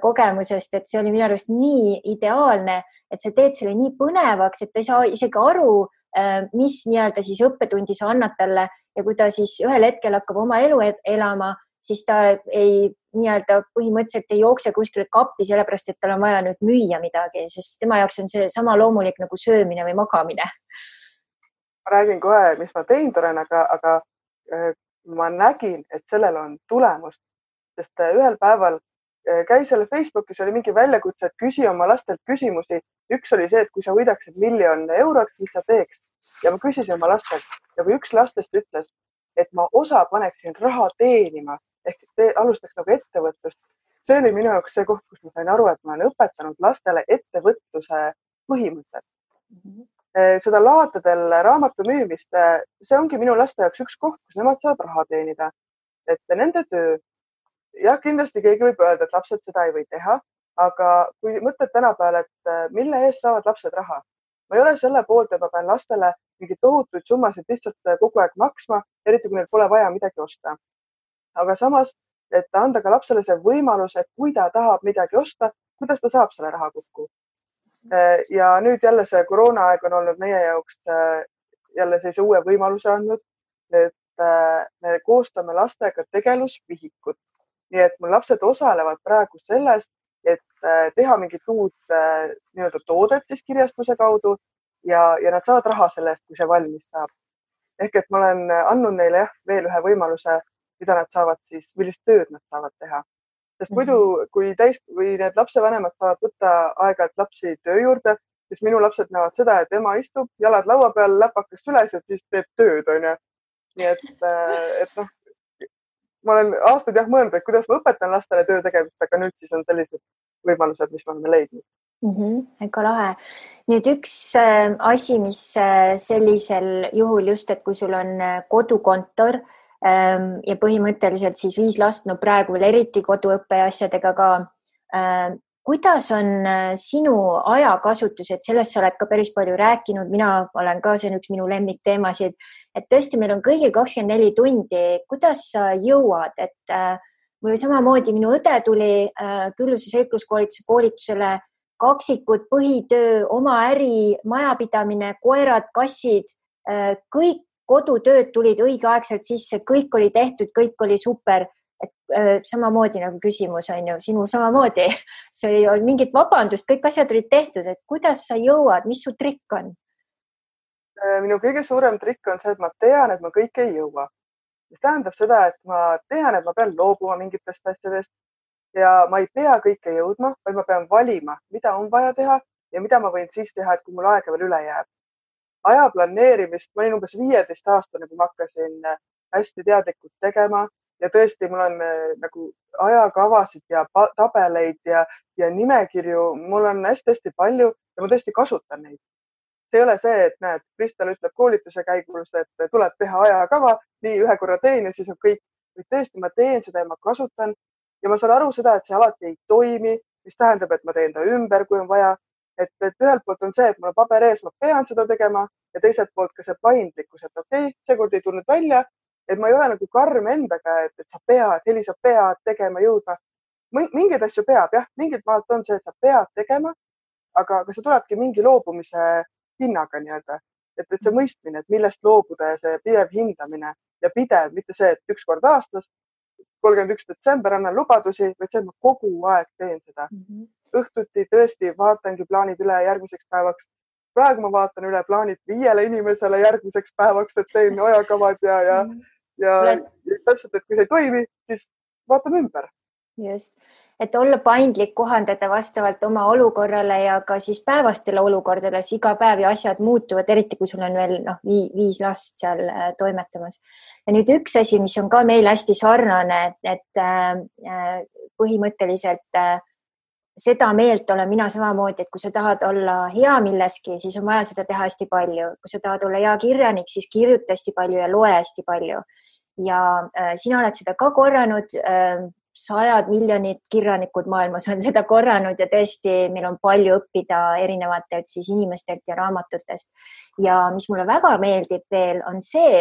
kogemusest, et see oli minu arust nii ideaalne, et sa teed selle nii põnevaks, et ta ei saa isegi aru, mis nii-öelda siis õppetundi sa annad talle ja kui ta siis ühel hetkel hakkab oma elu e-, elama, siis ta ei nii-öelda põhimõtteliselt ei jookse kuskile kappi sellepärast, et tal on vaja nüüd müüa midagi, sest tema jaoks on see sama loomulik nagu söömine või magamine. ma räägin kohe, mis ma teinud olen, aga, aga äh, ma nägin, et sellel on tulemust, sest äh, ühel päeval äh, käis jälle Facebookis oli mingi väljakutse, et küsi oma lastelt küsimusi. üks oli see, et kui sa võidaksid miljon eurot, mis sa teeks ja ma küsisin oma lastelt ja kui üks lastest ütles, et ma osa paneksin raha teenima ehk alustaks nagu ettevõtlust. see oli minu jaoks see koht, kus ma sain aru, et ma olen õpetanud lastele ettevõtluse põhimõtet mm. -hmm. seda laatadel raamatu müümist, see ongi minu laste jaoks üks koht, kus nemad saavad raha teenida. et nende töö, jah, kindlasti keegi võib öelda, et lapsed seda ei või teha, aga kui mõtled tänapäeval, et mille eest saavad lapsed raha, ma ei ole selle poolt, et ma pean lastele mingeid tohutuid summasid lihtsalt kogu aeg maksma, eriti kui neil pole vaja midagi osta aga samas, et anda ka lapsele see võimalus, et kui ta tahab midagi osta, kuidas ta saab selle raha kokku. Äh, ja nüüd jälle see koroonaaeg on olnud meie jaoks äh, jälle sellise uue võimaluse andnud, et äh, me koostame lastega tegelusvihikut. nii et mul lapsed osalevad praegu selles, et teha mingit uut nii-öelda toodet siis kirjastuse kaudu ja, ja nad saavad raha selle eest, kui see valmis saab. ehk et ma olen andnud neile jah, veel ühe võimaluse mida nad saavad siis, millist tööd nad saavad teha. sest muidu, mhm. kui täis või need lapsevanemad saavad võtta aeg-ajalt lapsi töö juurde, siis minu lapsed näevad seda, et ema istub, jalad laua peal, läpakas süles ja siis teeb tööd, onju. nii et, äh, et noh, ma olen aastaid jah mõelnud, et kuidas ma õpetan lastele töö tegemist, aga nüüd siis on sellised võimalused, mis me oleme leidnud mm. -hmm, väga lahe. nüüd üks äh, asi, mis äh, sellisel juhul just, et kui sul on kodukontor ja põhimõtteliselt siis viis last, no praegu veel eriti koduõppe asjadega ka. Ehm, kuidas on äh, sinu ajakasutus, et sellest sa oled ka päris palju rääkinud, mina olen ka, see on üks minu lemmikteemasid, et tõesti, meil on kõigil kakskümmend neli tundi, kuidas sa jõuad, et äh, mul oli samamoodi, minu õde tuli äh, Külluse seikluskoolituse koolitusele, kaksikud, põhitöö, oma äri, majapidamine, koerad, kassid, kõik kodutööd tulid õigeaegselt sisse, kõik oli tehtud, kõik oli super et äh, samamoodi nagu küsimus on ju, sinul samamoodi, see ei olnud mingit vabandust, kõik asjad olid tehtud, et kuidas sa jõuad, mis su trikk on? Minu kõige suurem trikk on see, et ma tean, et ma kõike ei jõua, mis tähendab seda, et ma tean, et ma pean loobuma mingitest asjadest ja ma ei pea kõike jõudma, vaid ma pean valima, mida on vaja teha ja mida ma võin siis teha, et kui mul aega veel üle jääb. Aja planeerimist, ma olin umbes viieteistaastane, kui ma hakkasin äh, hästi teadlikult tegema ja tõesti, mul on äh, nagu ajakavasid ja tabeleid ja, ja nimekirju, mul on hästi-hästi palju ja ma tõesti kasutan neid. see ei ole see, et näed, Kristel ütleb koolituse käigus, et tuleb teha ajakava, nii ühe korra teen ja siis on kõik. vaid tõesti, ma teen seda ja ma kasutan ja ma saan aru seda, et see alati ei toimi, mis tähendab, et ma teen ta ümber, kui on vaja. Et, et ühelt poolt on see, et mul on paber ees, ma pean seda tegema ja teiselt poolt ka see paindlikkus, et okei okay,, seekord ei tulnud välja et ma ei ole nagu karm endaga, et, et sa pead, Heli, sa pead tegema, jõudma. mingeid asju peab jah, mingid maalt on see, et sa pead tegema, aga, aga see tulebki mingi loobumise hinnaga nii-öelda, et, et see mõistmine, et millest loobuda ja see pidev hindamine ja pidev, mitte see, et üks kord aastas, kolmkümmend üks detsember annan lubadusi, vaid see, et ma kogu aeg teen seda mm. -hmm. Õhtuti tõesti vaatangi plaanid üle järgmiseks päevaks praegu ma vaatan üle plaanid viiele inimesele järgmiseks päevaks, et teen ajakavad ja, ja mm, ja Olen... täpselt, et kui see ei toimi, siis vaatame ümber. just, et olla paindlik, kohandada vastavalt oma olukorrale ja ka siis päevastele olukordadele, siis iga päev ja asjad muutuvad, eriti kui sul on veel noh, viis last seal äh, toimetamas. ja nüüd üks asi, mis on ka meil hästi sarnane, et, et äh, põhimõtteliselt äh, seda meelt olen mina samamoodi, et kui sa tahad olla hea milleski, siis on vaja seda teha hästi palju. kui sa tahad olla hea kirjanik, siis kirjuta hästi palju ja loe hästi palju ja äh, sina oled seda ka korranud äh,. sajad miljonid kirjanikud maailmas on seda korranud ja tõesti, meil on palju õppida erinevatelt siis inimestelt ja raamatutest. ja mis mulle väga meeldib veel, on see,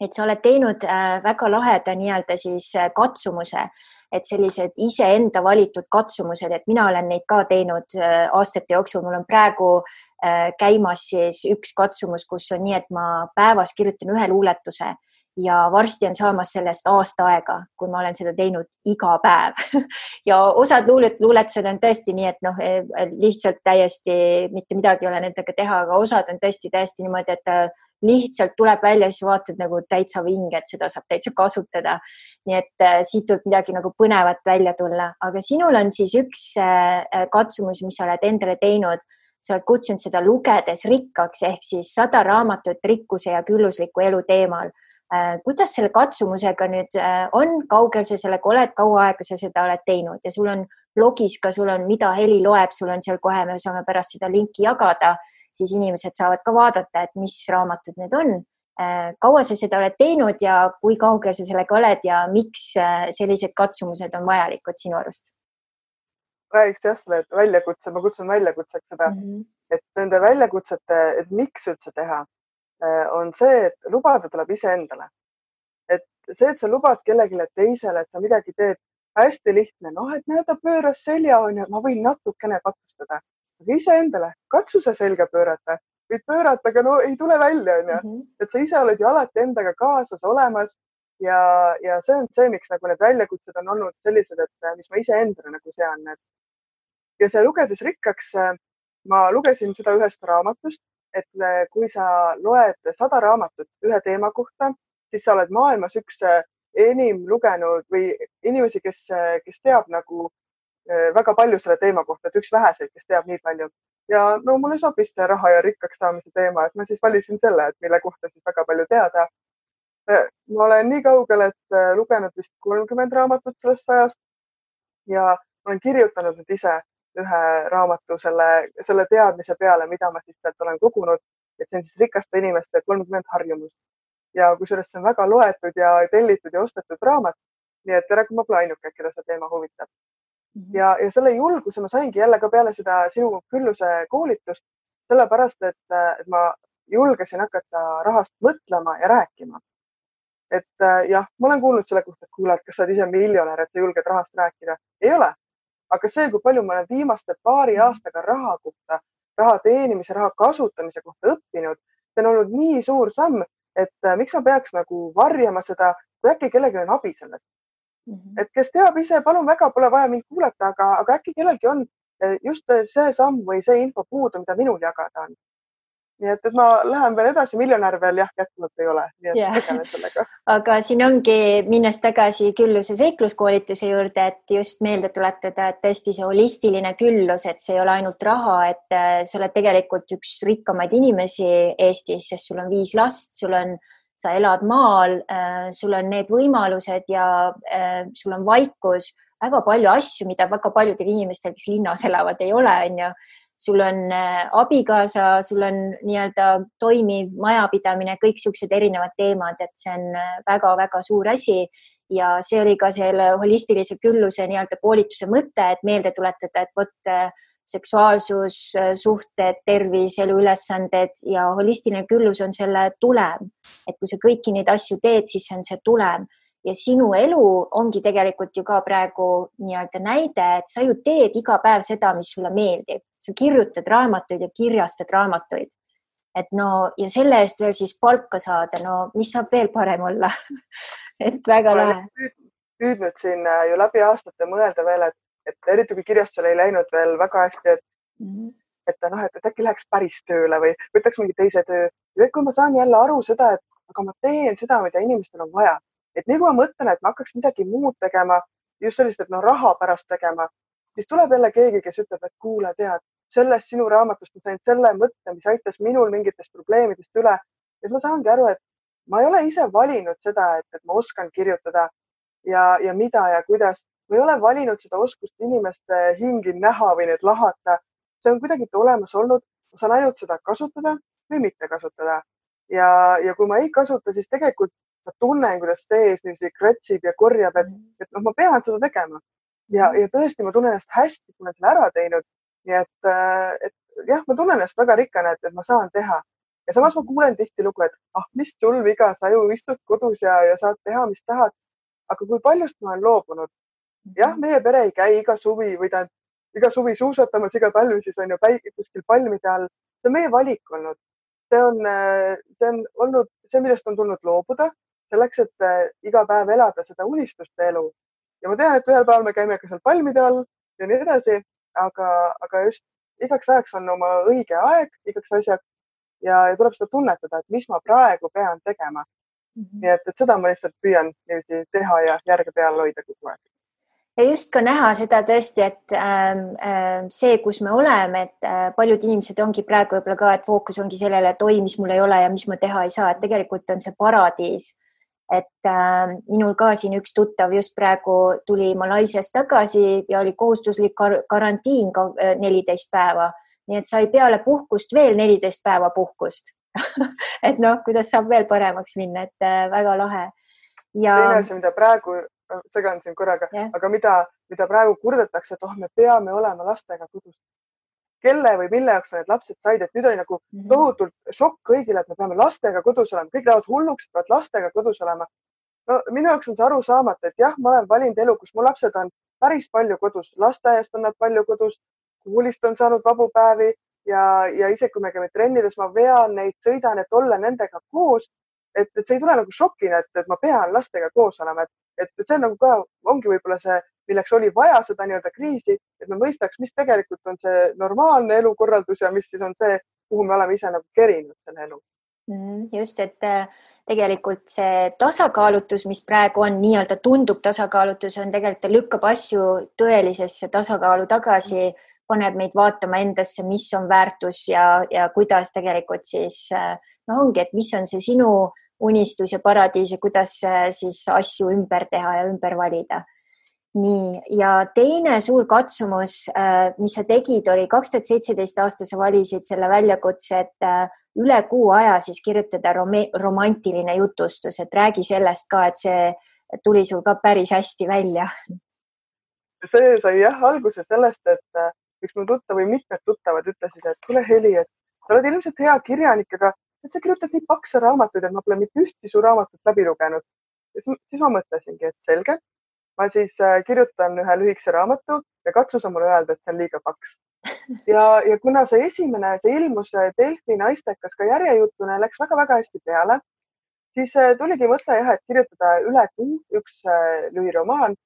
et sa oled teinud äh, väga laheda nii-öelda siis äh, katsumuse, et sellised iseenda valitud katsumused, et mina olen neid ka teinud äh, aastate jooksul, mul on praegu käimas siis üks katsumus, kus on nii, et ma päevas kirjutan ühe luuletuse ja varsti on saamas sellest aasta aega, kui ma olen seda teinud iga päev. Ja osad luulet, luuletused on tõesti nii, et noh, eh, lihtsalt täiesti mitte midagi ei ole nendega teha, aga osad on tõesti täiesti niimoodi, et lihtsalt tuleb välja, siis vaatad nagu täitsa vinge, et seda saab täitsa kasutada. nii et äh, siit võib midagi nagu põnevat välja tulla, aga sinul on siis üks äh, katsumus, mis sa oled endale teinud. Sa oled kutsunud seda lugedes rikkaks ehk siis sada raamatut rikkuse ja küllusliku elu teemal. Äh, kuidas selle katsumusega nüüd on, kaugel sa sellega oled, kaua aega sa seda oled teinud? Ja sul on blogis ka, sul on, mida heli loeb, sul on seal kohe, me saame pärast seda linki jagada, siis inimesed saavad ka vaadata, et mis raamatud need on. Äh, kaua sa seda oled teinud ja kui kaugel sa sellega oled ja miks sellised katsumused on vajalikud sinu arust? räägiks jah, selle väljakutse, ma kutsun väljakutseks seda mm, -hmm. et nende väljakutsete, et miks üldse teha Äh, on see, et lubada tuleb iseendale. et see, et sa lubad kellelegi teisele, et sa midagi teed, hästi lihtne, noh, et näe, ta pööras selja, onju, ma võin natukene katustada, aga iseendale, katsu sa selga pöörata, võid pöörata, aga no ei tule välja, onju. Mhm. et sa ise oled ju alati endaga kaasas olemas ja, ja see on see, miks nagu need väljakutsed on olnud sellised, et mis ma iseendale nagu sean, et ja see lugedes rikkaks, ma lugesin seda ühest raamatust et äh, kui sa loed sada raamatut ühe teema kohta, siis sa oled maailmas üks äh, enim lugenud või inimesi, kes, äh, kes teab nagu väga palju selle teema kohta, et üks väheseid, kes teab nii palju. ja no mulle sobis see raha ja rikkaks saamise teema, et ma siis valisin selle, et mille kohta siis väga palju teada. ma olen nii kaugel, et lugenud vist kolmkümmend raamatut sellest sajast ja olen kirjutanud need ise ühe raamatu selle, selle teadmise peale, mida ma siis sealt olen kogunud, et see on siis rikaste inimeste kolmkümmend harjumust. ja kusjuures see on väga loetud ja tellitud ja ostetud raamat. nii et tere, kui ma pole ainuke, keda see teema huvitab. Ja, ja selle julguse ma saingi jälle ka peale seda sinu külluse koolitust, sellepärast et, et ma julgesin hakata rahast mõtlema ja rääkima et jah, ma olen kuulnud selle kohta, et kuule, et kas sa oled ise miljonär, et sa julged rahast rääkida. ei ole, aga see, kui palju ma olen viimaste paari mhm. aastaga raha kohta, raha teenimise, raha kasutamise kohta õppinud, see on olnud nii suur samm, et äh, miks ma peaks nagu varjama seda, kui äkki kellelgi on abi sellest. -hmm. et kes teab ise, palun väga, pole vaja mind kuulata, aga, aga äkki kellelgi on äh, just see samm või see info puudu, mida minul jagada on nii et, et ma lähen veel edasi, miljonär veel jah, jätkuvalt ei ole, nii et yeah. tegelen sellega. aga siin ongi, minnes tagasi külluse seikluskoolituse juurde, et just meelde tuletada, et tõesti see holistiline küllus, et see ei ole ainult raha, et äh, sa oled tegelikult üks rikkamaid inimesi Eestis, sest sul on viis last, sul on, sa elad maal, äh, sul on need võimalused ja äh, sul on vaikus, väga palju asju, mida väga paljudel inimestel, kes linnas elavad, ei ole, on ju. Sul on äh, abikaasa, sul on nii-öelda toimiv majapidamine, kõik siuksed erinevad teemad, et see on väga-väga suur asi. Ja see oli ka selle holistilise külluse nii-öelda koolituse mõte, et meelde tuletada, et vot seksuaalsus, suhted, tervis, eluülesanded ja holistiline küllus on selle tulem. et kui sa kõiki neid asju teed, siis see on see tulem ja sinu elu ongi tegelikult ju ka praegu nii-öelda näide, et sa ju teed iga päev seda, mis sulle meeldib, sa kirjutad raamatuid ja kirjastad raamatuid. et no ja selle eest veel siis palka saada, no mis saab veel parem olla et väga lahe. püüdnud siin äh, ju läbi aastate mõelda veel, et, et eriti kui kirjastusel ei läinud veel väga hästi, et mm, -hmm. et noh, et, äkki läheks päris tööle või võtaks mingi teise töö. ja kui ma saan jälle aru seda, et aga ma teen seda, mida inimestel on vaja et nii kui ma mõtlen, et ma hakkaks midagi muud tegema, just sellist, et no raha pärast tegema, siis tuleb jälle keegi, kes ütleb, et kuule, tead, sellest sinu raamatust ma sain selle mõtte, mis aitas minul mingitest probleemidest üle. ja siis ma saangi aru, et ma ei ole ise valinud seda, et, et ma oskan kirjutada ja, ja mida ja kuidas. Ma ei ole valinud seda oskust inimeste hingi näha või neid lahata. see on kuidagi olemas olnud. ma saan ainult seda kasutada või mitte kasutada. ja, ja kui ma ei kasuta, siis tegelikult ma tunnen, kuidas sees niiviisi kratsib ja korjab, et, et noh, ma pean seda tegema. ja, ja tõesti, ma tunnen ennast hästi, kui ma olen selle ära teinud. nii et, äh, et jah, ma tunnen ennast väga rikkana, et, et ma saan teha. ja samas ma kuulen tihtilugu, et ah, mis sul viga, sa ju istud kodus ja, ja saad teha, mis tahad. aga kui paljust ma olen loobunud? Jah, meie pere ei käi iga suvi või tähendab iga suvi suusatamas iga talv siis on ju päike kuskil palmide all. see on meie valik olnud. see on, see on olnud see, millest on tulnud loobuda selleks, et äh, iga päev elada seda unistuste elu. ja ma tean, et ühel päeval me käime ka seal palmide all ja nii edasi, aga, aga just igaks ajaks on oma õige aeg igaks asjaks ja, ja tuleb seda tunnetada, et mis ma praegu pean tegema. -hmm. nii et, et seda ma lihtsalt püüan niiviisi teha ja järge peal hoida kogu aeg ja just ka näha seda tõesti, et äh, see, kus me oleme, et äh, paljud inimesed ongi praegu võib-olla ka, et fookus ongi sellele, et oi, mis mul ei ole ja mis ma teha ei saa, et tegelikult on see paradiis et äh, minul ka siin üks tuttav just praegu tuli Malaisiast tagasi ja oli kohustuslik kar karantiin ka äh, neliteist päeva, nii et sai peale puhkust veel neliteist päeva puhkust et noh, kuidas saab veel paremaks minna, et äh, väga lahe. ja. teine asi, mida praegu, segan siin korraga yeah., aga mida, mida praegu kurdetakse, et oh, me peame olema lastega kodus kelle või mille jaoks need lapsed said, et nüüd oli nagu mhm. tohutult šokk kõigile, et me peame lastega kodus olema, kõik lähevad hulluks, peavad lastega kodus olema. no minu jaoks on see arusaamatu, et jah, ma olen valinud elu, kus mu lapsed on päris palju kodus, lasteaiast on nad palju kodus, koolist on saanud vabu päevi ja, ja isegi kui me käime trennides, ma vean neid, sõidan, et olla nendega koos. et, et see ei tule nagu šokina, et, et ma pean lastega koos olema, et, et see on nagu ka, ongi võib-olla see milleks oli vaja seda nii-öelda kriisi, et me mõistaks, mis tegelikult on see normaalne elukorraldus ja mis siis on see, kuhu me oleme ise nagu kerinud selle elu. Mm, just, et äh, tegelikult see tasakaalutus, mis praegu on nii-öelda tundub tasakaalutus, on tegelikult lükkab asju tõelisesse tasakaalu tagasi, paneb meid vaatama endasse, mis on väärtus ja, ja kuidas tegelikult siis noh, ongi, et mis on see sinu unistus ja paradiis ja kuidas äh, siis asju ümber teha ja ümber valida nii, ja teine suur katsumus, äh, mis sa tegid, oli kaks tuhat seitseteist aasta sa valisid selle väljakutse, et äh, üle kuu aja siis kirjutada romantiline jutustus, et räägi sellest ka, et see tuli sul ka päris hästi välja. see sai jah alguse sellest, et üks mu tuttav või mitmed tuttavad ütlesid, et kuule, Heli, et sa oled ilmselt hea kirjanik, aga et sa kirjutad nii pakse raamatuid, et ma pole mitte ühtki su raamatut läbi lugenud. siis ma mõtlesingi, et selge ma siis äh, kirjutan ühe lühikese raamatu ja katsu sa mulle öelda, et see on liiga paks. ja, ja kuna see esimene, see ilmus Delfi naistekas ka järjejutuna ja läks väga-väga hästi peale, siis tuligi mõte jah, et kirjutada üle kuu üks lühiromaan.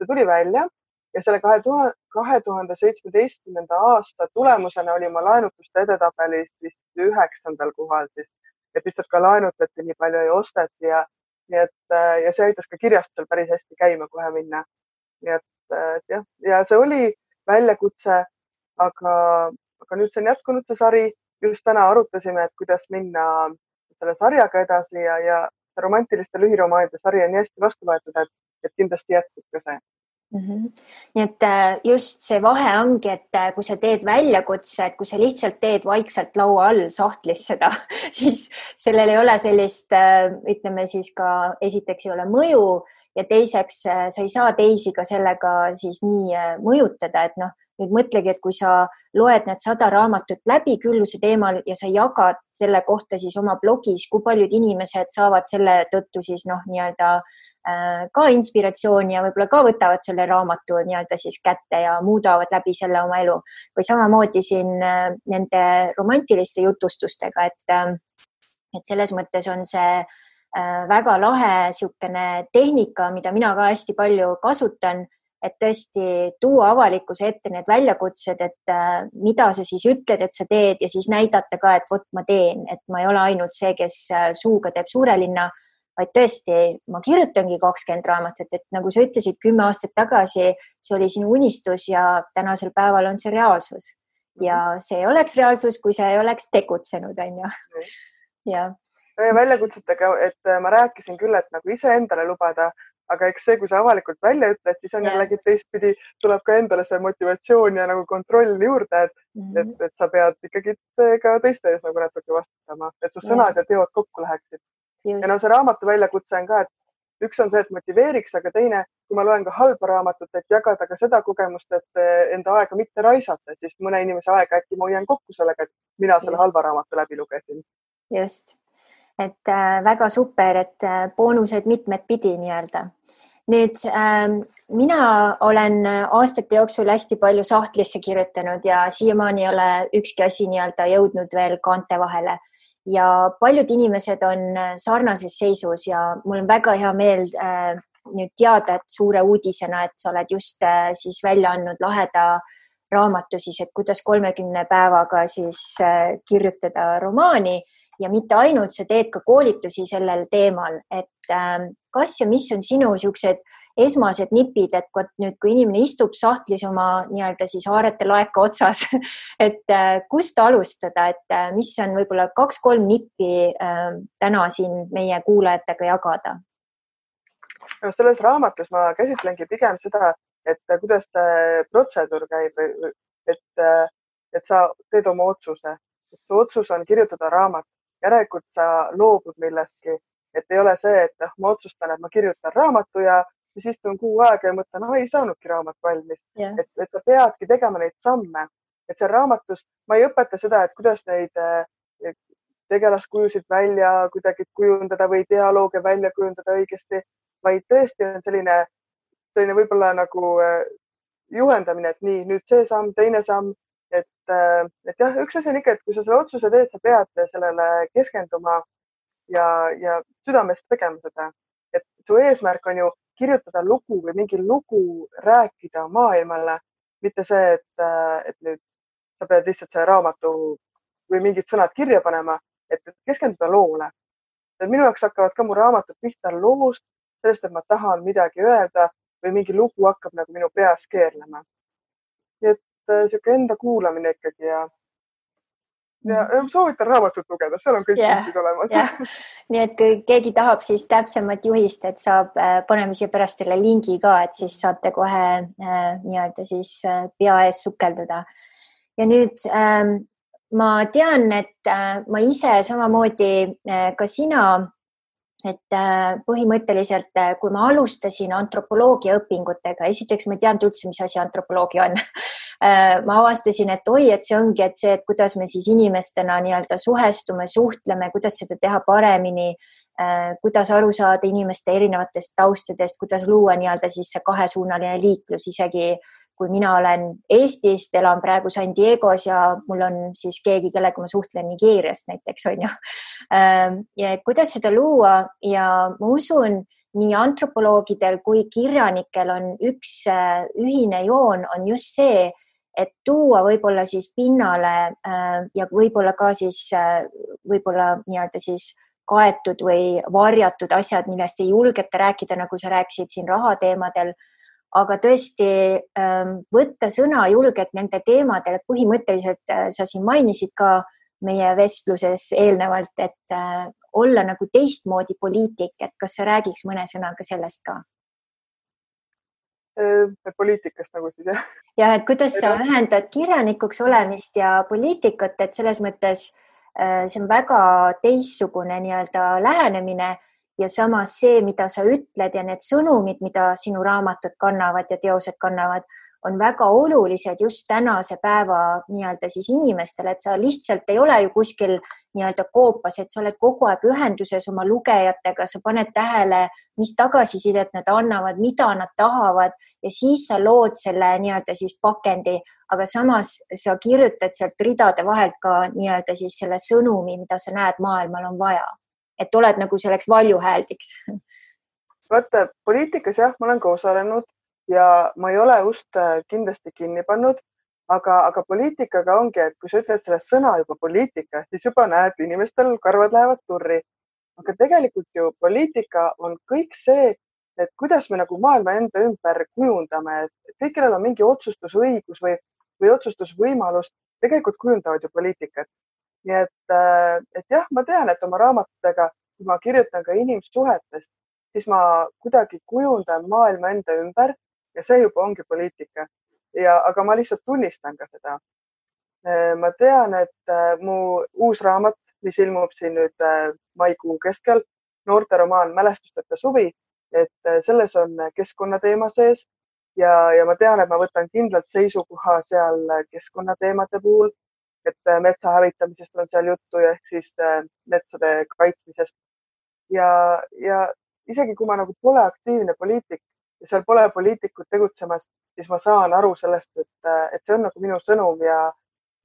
see tuli välja ja selle kahe tuhande, kahe tuhande seitsmeteistkümnenda aasta tulemusena oli ma laenutuste edetabelis vist üheksandal kohal siis, et lihtsalt ka laenutati nii palju ja osteti ja nii et ja see aitas ka kirjastusel päris hästi käima kohe minna. nii et, et jah, ja see oli väljakutse, aga, aga nüüd see on jätkunud, see sari. just täna arutasime, et kuidas minna selle sarjaga edasi ja, ja romantiliste lühiromaanide sari on nii hästi vastu võetud, et, et kindlasti jätkub ka see Mm -hmm. nii et äh, just see vahe ongi, et äh, kui sa teed väljakutse, et kui sa lihtsalt teed vaikselt laua all sahtlis seda, siis sellel ei ole sellist, äh, ütleme siis ka esiteks ei ole mõju ja teiseks sa ei saa teisi ka sellega siis nii mõjutada, et noh, nüüd mõtlegi, et kui sa loed need sada raamatut läbi külluse teemal ja sa jagad selle kohta siis oma blogis, kui paljud inimesed saavad selle tõttu siis noh, nii-öelda äh, ka inspiratsiooni ja võib-olla ka võtavad selle raamatu nii-öelda siis kätte ja muudavad läbi selle oma elu. Või samamoodi siin äh, nende romantiliste jutustustega, et, äh, et selles mõttes on see väga lahe niisugune tehnika, mida mina ka hästi palju kasutan, et tõesti tuua avalikkuse ette need väljakutsed, et mida sa siis ütled, et sa teed ja siis näidata ka, et vot ma teen, et ma ei ole ainult see, kes suuga teeb suure linna vaid tõesti, ma kirjutangi kakskümmend raamatut, et nagu sa ütlesid kümme aastat tagasi, see oli sinu unistus ja tänasel päeval on see reaalsus. ja see ei oleks reaalsus, kui sa ei oleks tegutsenud, on ju. ja. ja väljakutsetega, et äh, ma rääkisin küll, et nagu iseendale lubada, aga eks see, kui sa avalikult välja ütled, siis on ja. jällegi teistpidi, tuleb ka endale see motivatsioon ja nagu kontroll juurde, et mm, -hmm. et, et sa pead ikkagi ka teiste ees nagu natuke vastutama, et su sõnad ja, ja teod kokku läheksid ja no see raamatu väljakutse on ka, et üks on see, et motiveeriks, aga teine, kui ma loen ka halba raamatut, et jagada ka seda kogemust, et eh, enda aega mitte raisata, et siis mõne inimese aega äkki ma hoian kokku sellega, et mina selle halva raamatu läbi lugesin. just, et äh, väga super, et äh, boonused mitmed pidi nii-öelda. Nüüd äh, mina olen aastate jooksul hästi palju sahtlisse kirjutanud ja siiamaani ei ole ükski asi nii-öelda jõudnud veel kaante vahele ja paljud inimesed on äh, sarnases seisus ja mul on väga hea meel äh, nüüd teada, et suure uudisena, et sa oled just äh, siis välja andnud laheda raamatu siis, et kuidas kolmekümne päevaga siis kirjutada romaani. Ja mitte ainult, sa teed ka koolitusi sellel teemal, et äh, kas ja mis on sinu niisugused esmased nipid, et kui nüüd, kui inimene istub sahtlis oma nii-öelda siis haarete laeka otsas et äh, kust alustada, et äh, mis on võib-olla kaks-kolm nippi äh, täna siin meie kuulajatega jagada? no selles raamatus ma käsitlengi pigem seda, et kuidas protseduur käib, et, et sa teed oma otsuse, su otsus on kirjutada raamat, järelikult sa loobud millestki, et ei ole see, et ah, ma otsustan, et ma kirjutan raamatu ja siis istun kuu aega ja mõtlen, ah ei saanudki raamat valmis. Yeah.. et, et sa peadki tegema neid samme, et seal raamatus ma ei õpeta seda, et kuidas neid eh, tegelaskujusid välja kuidagi kujundada või dialoogi välja kujundada õigesti, vaid tõesti on selline, selline võib-olla nagu eh, juhendamine, et nii, nüüd see samm, teine samm, et, eh, et jah, üks asi on ikka, et kui sa selle otsuse teed, sa pead sellele keskenduma ja, ja südamest tegema seda. et su eesmärk on ju kirjutada lugu või mingi lugu rääkida maailmale, mitte see, et, et nüüd sa pead lihtsalt selle raamatu või mingid sõnad kirja panema, et keskenduda loole. et minu jaoks hakkavad ka mu raamatud pihta loost, sellest, et ma tahan midagi öelda või mingi lugu hakkab nagu minu peas keerlema. nii et niisugune enda kuulamine ikkagi ja ja mhm. soovitan raamatut lugeda, seal on kõik yeah, punktid olemas yeah.. nii et kui keegi tahab siis täpsemat juhist, et saab, äh, paneme siia pärast selle lingi ka, et siis saate kohe äh, nii-öelda siis äh, pea ees sukelduda. ja nüüd äh, ma tean, et äh, ma ise samamoodi äh, ka sina et äh, põhimõtteliselt, äh, kui ma alustasin antropoloogia õpingutega, esiteks ma ei teadnud üldse, mis asi antropoloogia on. Äh, ma avastasin, et oi, et see ongi, et see, et kuidas me siis inimestena nii-öelda suhestume, suhtleme, kuidas seda teha paremini, kuidas aru saada inimeste erinevatest taustadest, kuidas luua nii-öelda siis see kahesuunaline liiklus isegi kui mina olen Eestist, elan praegu San Diego's ja mul on siis keegi, kellega ma suhtlen Nigeeriast näiteks on ju. Ähm, ja kuidas seda luua ja ma usun, nii antropoloogidel kui kirjanikel on üks äh, ühine joon, on just see, et tuua võib-olla siis pinnale äh, ja võib-olla ka siis võib-olla nii-öelda siis kaetud või varjatud asjad, millest ei julgeta rääkida, nagu sa rääkisid siin rahateemadel. Aga tõesti ähm, võtta sõna julgelt nende teemadel, põhimõtteliselt äh, sa siin mainisid ka meie vestluses eelnevalt, et äh, olla nagu teistmoodi poliitik, et kas sa räägiks mõne sõnaga sellest ka? Äh, poliitikast nagu siis jah? ja et kuidas sa ühendad kirjanikuks olemist ja poliitikat, et selles mõttes see on väga teistsugune nii-öelda lähenemine ja samas see, mida sa ütled ja need sõnumid, mida sinu raamatud kannavad ja teosed kannavad, on väga olulised just tänase päeva nii-öelda siis inimestele, et sa lihtsalt ei ole ju kuskil nii-öelda koopas, et sa oled kogu aeg ühenduses oma lugejatega, sa paned tähele, mis tagasisidet nad annavad, mida nad tahavad ja siis sa lood selle nii-öelda siis pakendi, aga samas sa kirjutad sealt ridade vahelt ka nii-öelda siis selle sõnumi, mida sa näed, maailmal on vaja. Et oled nagu selleks valjuhääldiks vaata poliitikas jah, ma olen ka osalenud ja ma ei ole ust äh, kindlasti kinni pannud, aga, aga poliitikaga ongi, et kui sa ütled selle sõna juba poliitika, siis juba näed, inimestel karvad lähevad turri. aga tegelikult ju poliitika on kõik see, et kuidas me nagu maailma enda ümber kujundame, et kõik, kellel on mingi otsustusõigus või, või otsustusvõimalus, tegelikult kujundavad ju poliitikat. Nii et, äh, et jah, ma tean, et oma raamatutega, kui ma kirjutan ka inimsuhetest, siis ma kuidagi kujundan maailma enda ümber ja see juba ongi poliitika. ja, aga ma lihtsalt tunnistan ka seda. Äh, ma tean, et äh, mu uus raamat, mis ilmub siin nüüd maikuu keskel, noorteromaan Mälestusteta suvi, et selles on keskkonnateema sees ja, ja ma tean, et ma võtan kindlalt seisukoha seal keskkonnateemade puhul, et metsa hävitamisest on seal juttu ja ehk siis metsade kaitsmisest. ja, ja isegi kui ma nagu pole aktiivne poliitik, ja seal pole poliitikud tegutsemas, siis ma saan aru sellest, et, et see on nagu minu sõnum ja,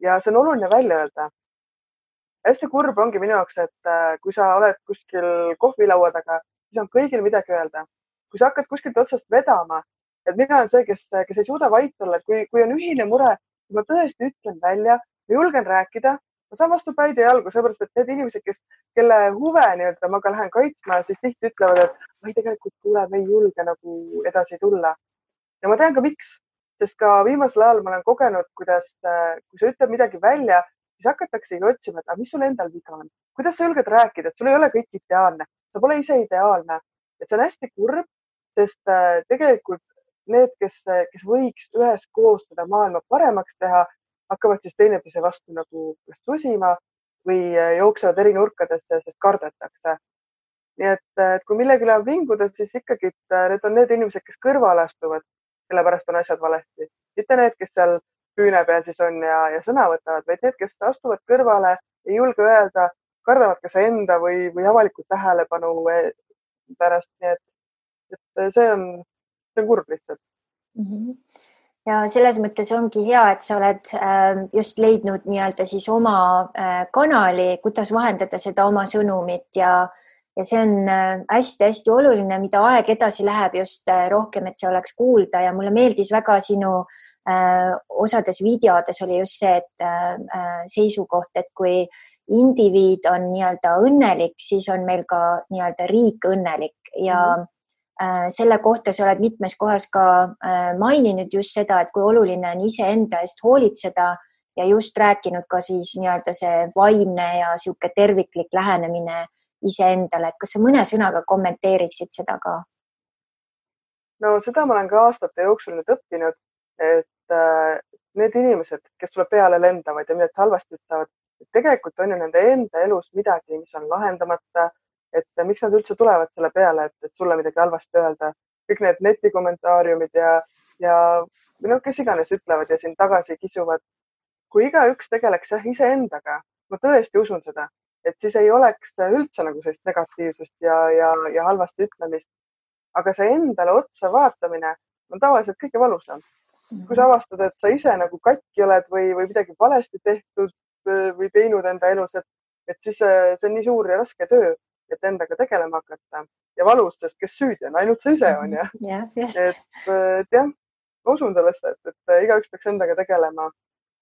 ja see on oluline välja öelda. hästi kurb ongi minu jaoks, et kui sa oled kuskil kohvilaua taga, siis on kõigil midagi öelda. kui sa hakkad kuskilt otsast vedama, et mina olen see, kes, kes ei suuda vait olla, et kui, kui on ühine mure, ma tõesti ütlen välja, julgen rääkida. Ma saan vastu päid ja jalgu, sellepärast et need inimesed, kes, kelle huve nii-öelda ma ka lähen kaitsma, siis tihti ütlevad, et ei, tegelikult kuule, me ei julge nagu edasi tulla. ja ma tean ka, miks, sest ka viimasel ajal ma olen kogenud, kuidas, kui sa ütled midagi välja, siis hakataksegi otsima, et aga mis sul endal viga on, kuidas sa julged rääkida, et sul ei ole kõik ideaalne, sa pole ise ideaalne, et see on hästi kurb, sest äh, tegelikult need, kes, kes võiks üheskoos seda maailma paremaks teha, hakkavad siis teineteise vastu nagu susima või äh, jooksevad eri nurkadesse, sest kardetakse. nii et, et kui millegi üle vinguda, siis ikkagi äh, need on need inimesed, kes kõrvale astuvad, sellepärast on asjad valesti, mitte need, kes seal püüne peal siis on ja, ja sõna võtavad, vaid need, kes astuvad kõrvale, ei julge öelda, kardavad kas enda või, või avalikult tähelepanu äh, pärast, nii et, et see on, see on kurb lihtsalt mm. -hmm ja selles mõttes ongi hea, et sa oled ähm, just leidnud nii-öelda siis oma äh, kanali, kuidas vahendada seda oma sõnumit ja, ja see on hästi-hästi äh, oluline, mida aeg edasi läheb, just äh, rohkem, et see oleks kuulda. Ja mulle meeldis väga sinu osades videodes oli just see, et seisukoht, et kui indiviid on nii-öelda õnnelik, siis on meil ka nii-öelda riik õnnelik. Ja mm -hmm selle kohta sa oled mitmes kohas ka äh, maininud just seda, et kui oluline on iseenda eest hoolitseda ja just rääkinud ka siis nii-öelda see vaimne ja niisugune terviklik lähenemine iseendale, et kas sa mõne sõnaga kommenteeriksid seda ka? no seda ma olen ka aastate jooksul nüüd õppinud, et äh, need inimesed, kes sulle peale lendavad ja midagi halvasti ütlevad, tegelikult on ju nende enda elus midagi, mis on lahendamata et miks nad üldse tulevad selle peale, et, sulle midagi halvasti öelda. kõik need netikommentaariumid ja, ja noh, kes iganes ütlevad ja sind tagasi kisuvad. kui igaüks tegeleks jah iseendaga, ma tõesti usun seda, et siis ei oleks üldse nagu sellist negatiivsust ja, ja, ja halvasti ütlemist. aga see endale otsa vaatamine on tavaliselt kõige valusam, kui sa avastad, et sa ise nagu katki oled või, või midagi valesti tehtud äh, või teinud enda elus, et, et siis äh, see on nii suur ja raske töö, et endaga tegelema hakata ja valus, sest kes süüdi on, ainult sa ise on ju. et, et jah, ma usun sellesse, et, et igaüks peaks endaga tegelema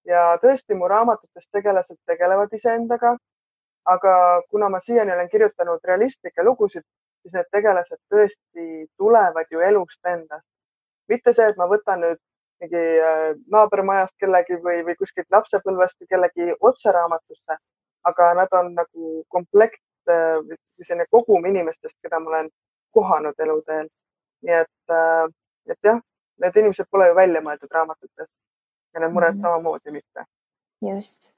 ja tõesti, mu raamatutes tegelased tegelevad iseendaga. aga kuna ma siiani olen kirjutanud realistlikke lugusid, siis need tegelased tõesti tulevad ju elust endast. mitte see, et ma võtan nüüd mingi äh, naabermajast kellegi või, või kuskilt lapsepõlvest kellegi otse raamatusse, aga nad on nagu komplekt selline kogum inimestest, keda ma olen kohanud eluteel. nii et, äh, et jah, need inimesed pole ju välja mõeldud raamatutes ja need mured mm -hmm. samamoodi mitte. just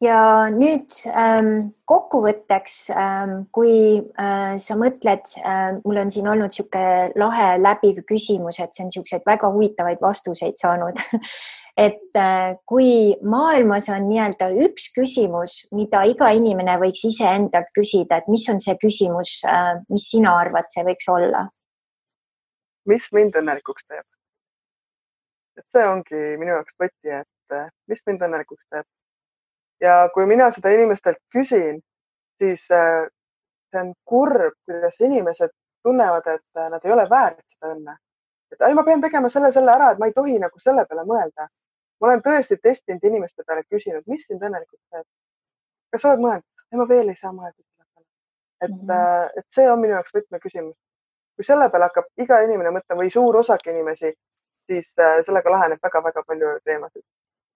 ja nüüd ähm, kokkuvõtteks ähm,, kui äh, sa mõtled äh,, mul on siin olnud niisugune lahe läbiv küsimus, et see on niisuguseid väga huvitavaid vastuseid saanud et äh, kui maailmas on nii-öelda üks küsimus, mida iga inimene võiks iseendalt küsida, et mis on see küsimus äh,, mis sina arvad, see võiks olla? mis mind õnnelikuks teeb? et see ongi minu jaoks võti, et äh, mis mind õnnelikuks teeb. ja kui mina seda inimestelt küsin, siis see on kurb, kuidas inimesed tunnevad, et nad ei ole väärt seda õnne. et ai, ma pean tegema selle, selle ära, et ma ei tohi nagu selle peale mõelda. Ma olen tõesti testinud inimeste peale, küsinud, mis sind õnnelikuks teeb. kas sa oled mõelnud? ei, ma veel ei saa mõelda selle peale. et mm, -hmm. et see on minu jaoks võtmeküsimus. kui selle peale hakkab iga inimene mõtlema või suur osake inimesi, siis äh, sellega laheneb väga-väga palju teemasid.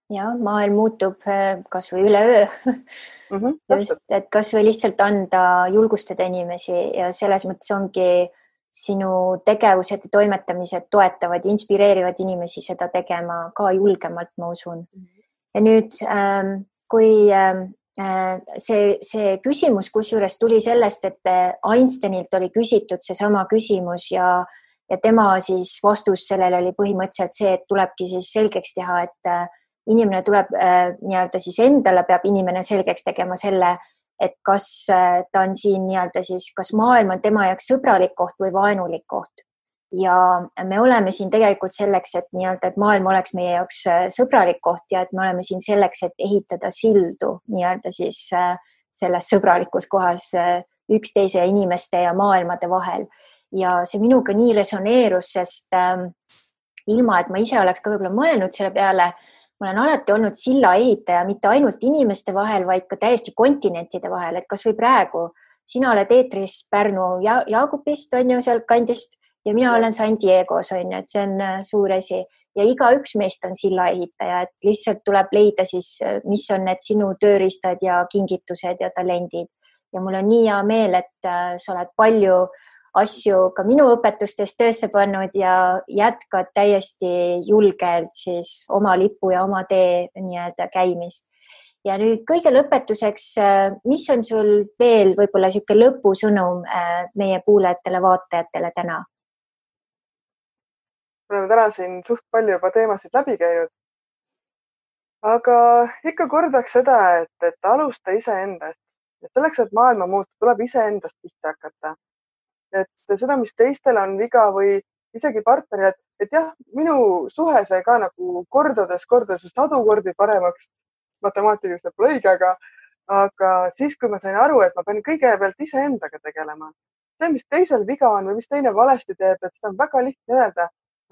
ja maailm muutub äh, kasvõi üleöö mm. -hmm, just, et kasvõi lihtsalt anda, julgustada inimesi ja selles mõttes ongi sinu tegevused ja toimetamised toetavad, inspireerivad inimesi seda tegema ka julgemalt, ma usun. Mhm. ja nüüd, ähm, kui ähm, äh, see, see küsimus kusjuures tuli sellest, et Einsteinilt oli küsitud seesama küsimus ja ja tema siis vastus sellele oli põhimõtteliselt see, et tulebki siis selgeks teha, et äh, inimene tuleb äh, nii-öelda siis endale peab inimene selgeks tegema selle, et kas äh, ta on siin nii-öelda siis, kas maailm on tema jaoks sõbralik koht või vaenulik koht. ja me oleme siin tegelikult selleks, et nii-öelda, et maailm oleks meie jaoks sõbralik koht ja et me oleme siin selleks, et ehitada sildu nii-öelda siis selles sõbralikus kohas üksteise ja inimeste ja maailmade vahel ja see minuga nii resoneerus, sest äh, ilma, et ma ise oleks ka võib-olla mõelnud selle peale, ma olen alati olnud silla ehitaja mitte ainult inimeste vahel, vaid ka täiesti kontinentide vahel, et kasvõi praegu sina oled eetris Pärnu ja Jaagupist on ju sealtkandist ja mina olen San Diego's on ju, et see on äh, suur asi. Ja igaüks meist on silla ehitaja, et lihtsalt tuleb leida siis, äh, mis on need sinu tööriistad ja kingitused ja talendid. Ja mul on nii hea meel, et äh, sa oled palju äh, asju ka minu õpetustes töösse pannud ja jätkad täiesti julgelt siis oma lipu ja oma tee nii-öelda käimist. ja nüüd kõige lõpetuseks, äh, mis on sul veel võib-olla niisugune lõpusõnum äh, meie kuulajatele-vaatajatele täna? me oleme täna siin suht palju juba teemasid läbi käinud. aga ikka kordaks seda, et, et alusta iseendast, et selleks, et maailma muuta, tuleb iseendast pihta hakata et seda, mis teistel on viga või isegi partnerile, et, et jah, minu suhe sai ka nagu kordades, kordades sadu kordi paremaks. matemaatiliselt pole õige, aga, aga siis, kui ma sain aru, et ma pean kõigepealt iseendaga tegelema, see, mis teisel viga on või mis teine valesti teeb, et seda on väga lihtne öelda,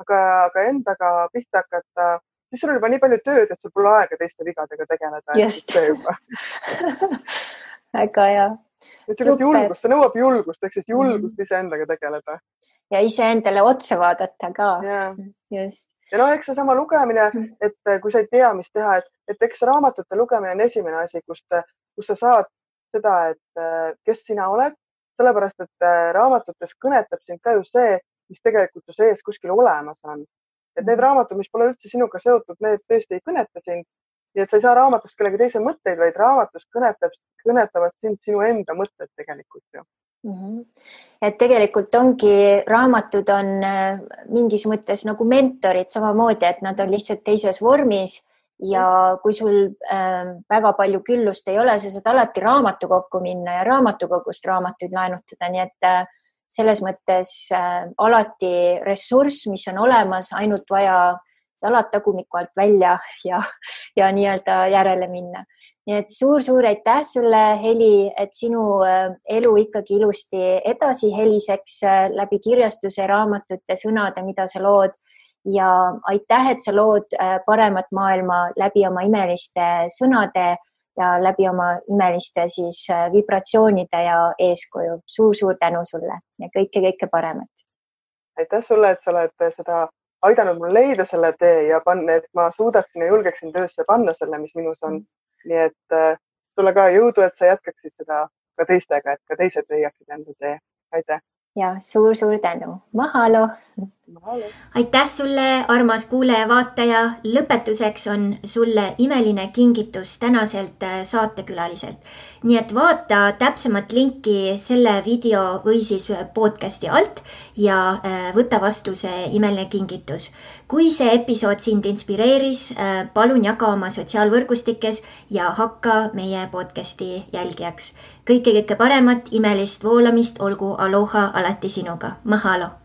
aga, aga endaga pihta hakata, siis sul on juba nii palju tööd, et sul pole aega teiste vigadega tegeleda. just väga hea et sellist julgust, see nõuab julgust, ehk siis julgust mm. iseendaga tegeleda. ja iseendale otsa vaadata ka just. ja no eks seesama lugemine, mm. et äh, kui sa ei tea, mis teha, et, et eks raamatute lugemine on esimene asi, kust, kus sa saad seda, et äh, kes sina oled, sellepärast et äh, raamatutes kõnetab sind ka ju see, mis tegelikult su sees kuskil olemas on. et need mm. raamatud, mis pole üldse sinuga seotud, need tõesti ei kõneta sind nii et sa ei saa raamatust kellegi teise mõtteid, vaid raamatust kõnetab, kõnetavad sind sinu enda mõtted tegelikult ju mm. -hmm. et tegelikult ongi, raamatud on äh, mingis mõttes nagu mentorid samamoodi, et nad on lihtsalt teises vormis ja kui sul äh, väga palju küllust ei ole, sa saad alati raamatukokku minna ja raamatukogust raamatuid laenutada, nii et äh, selles mõttes äh, alati ressurss, mis on olemas, ainult vaja jalad tagumiku alt välja ja, ja nii-öelda järele minna. nii et suur-suur aitäh sulle, Heli, et sinu äh, elu ikkagi ilusti edasi heliseks äh, läbi kirjastuse, raamatute, sõnade, mida sa lood ja aitäh, et sa lood äh, paremat maailma läbi oma imeliste sõnade ja läbi oma imeliste siis vibratsioonide ja eeskuju suur,. suur-suur tänu sulle ja kõike-kõike paremat. aitäh sulle, et sa oled seda aidanud mul leida selle tee ja panna, et ma suudaksin ja julgeksin töösse panna selle, mis minus on. nii et äh, sulle ka jõudu, et sa jätkaksid seda ka teistega, et ka teised leiaksid enda tee. aitäh! ja suur-suur tänu, mahalo! Aitäh sulle, armas kuulaja-vaataja. lõpetuseks on sulle imeline kingitus tänaselt äh, saatekülaliselt. nii et vaata täpsemat linki selle video või siis podcast'i alt ja äh, võta vastu see imeline kingitus. kui see episood sind inspireeris, äh, palun jaga oma sotsiaalvõrgustikes ja hakka meie podcast'i jälgijaks. kõike, kõike paremat, imelist voolamist, olgu aloha alati sinuga. Mahalo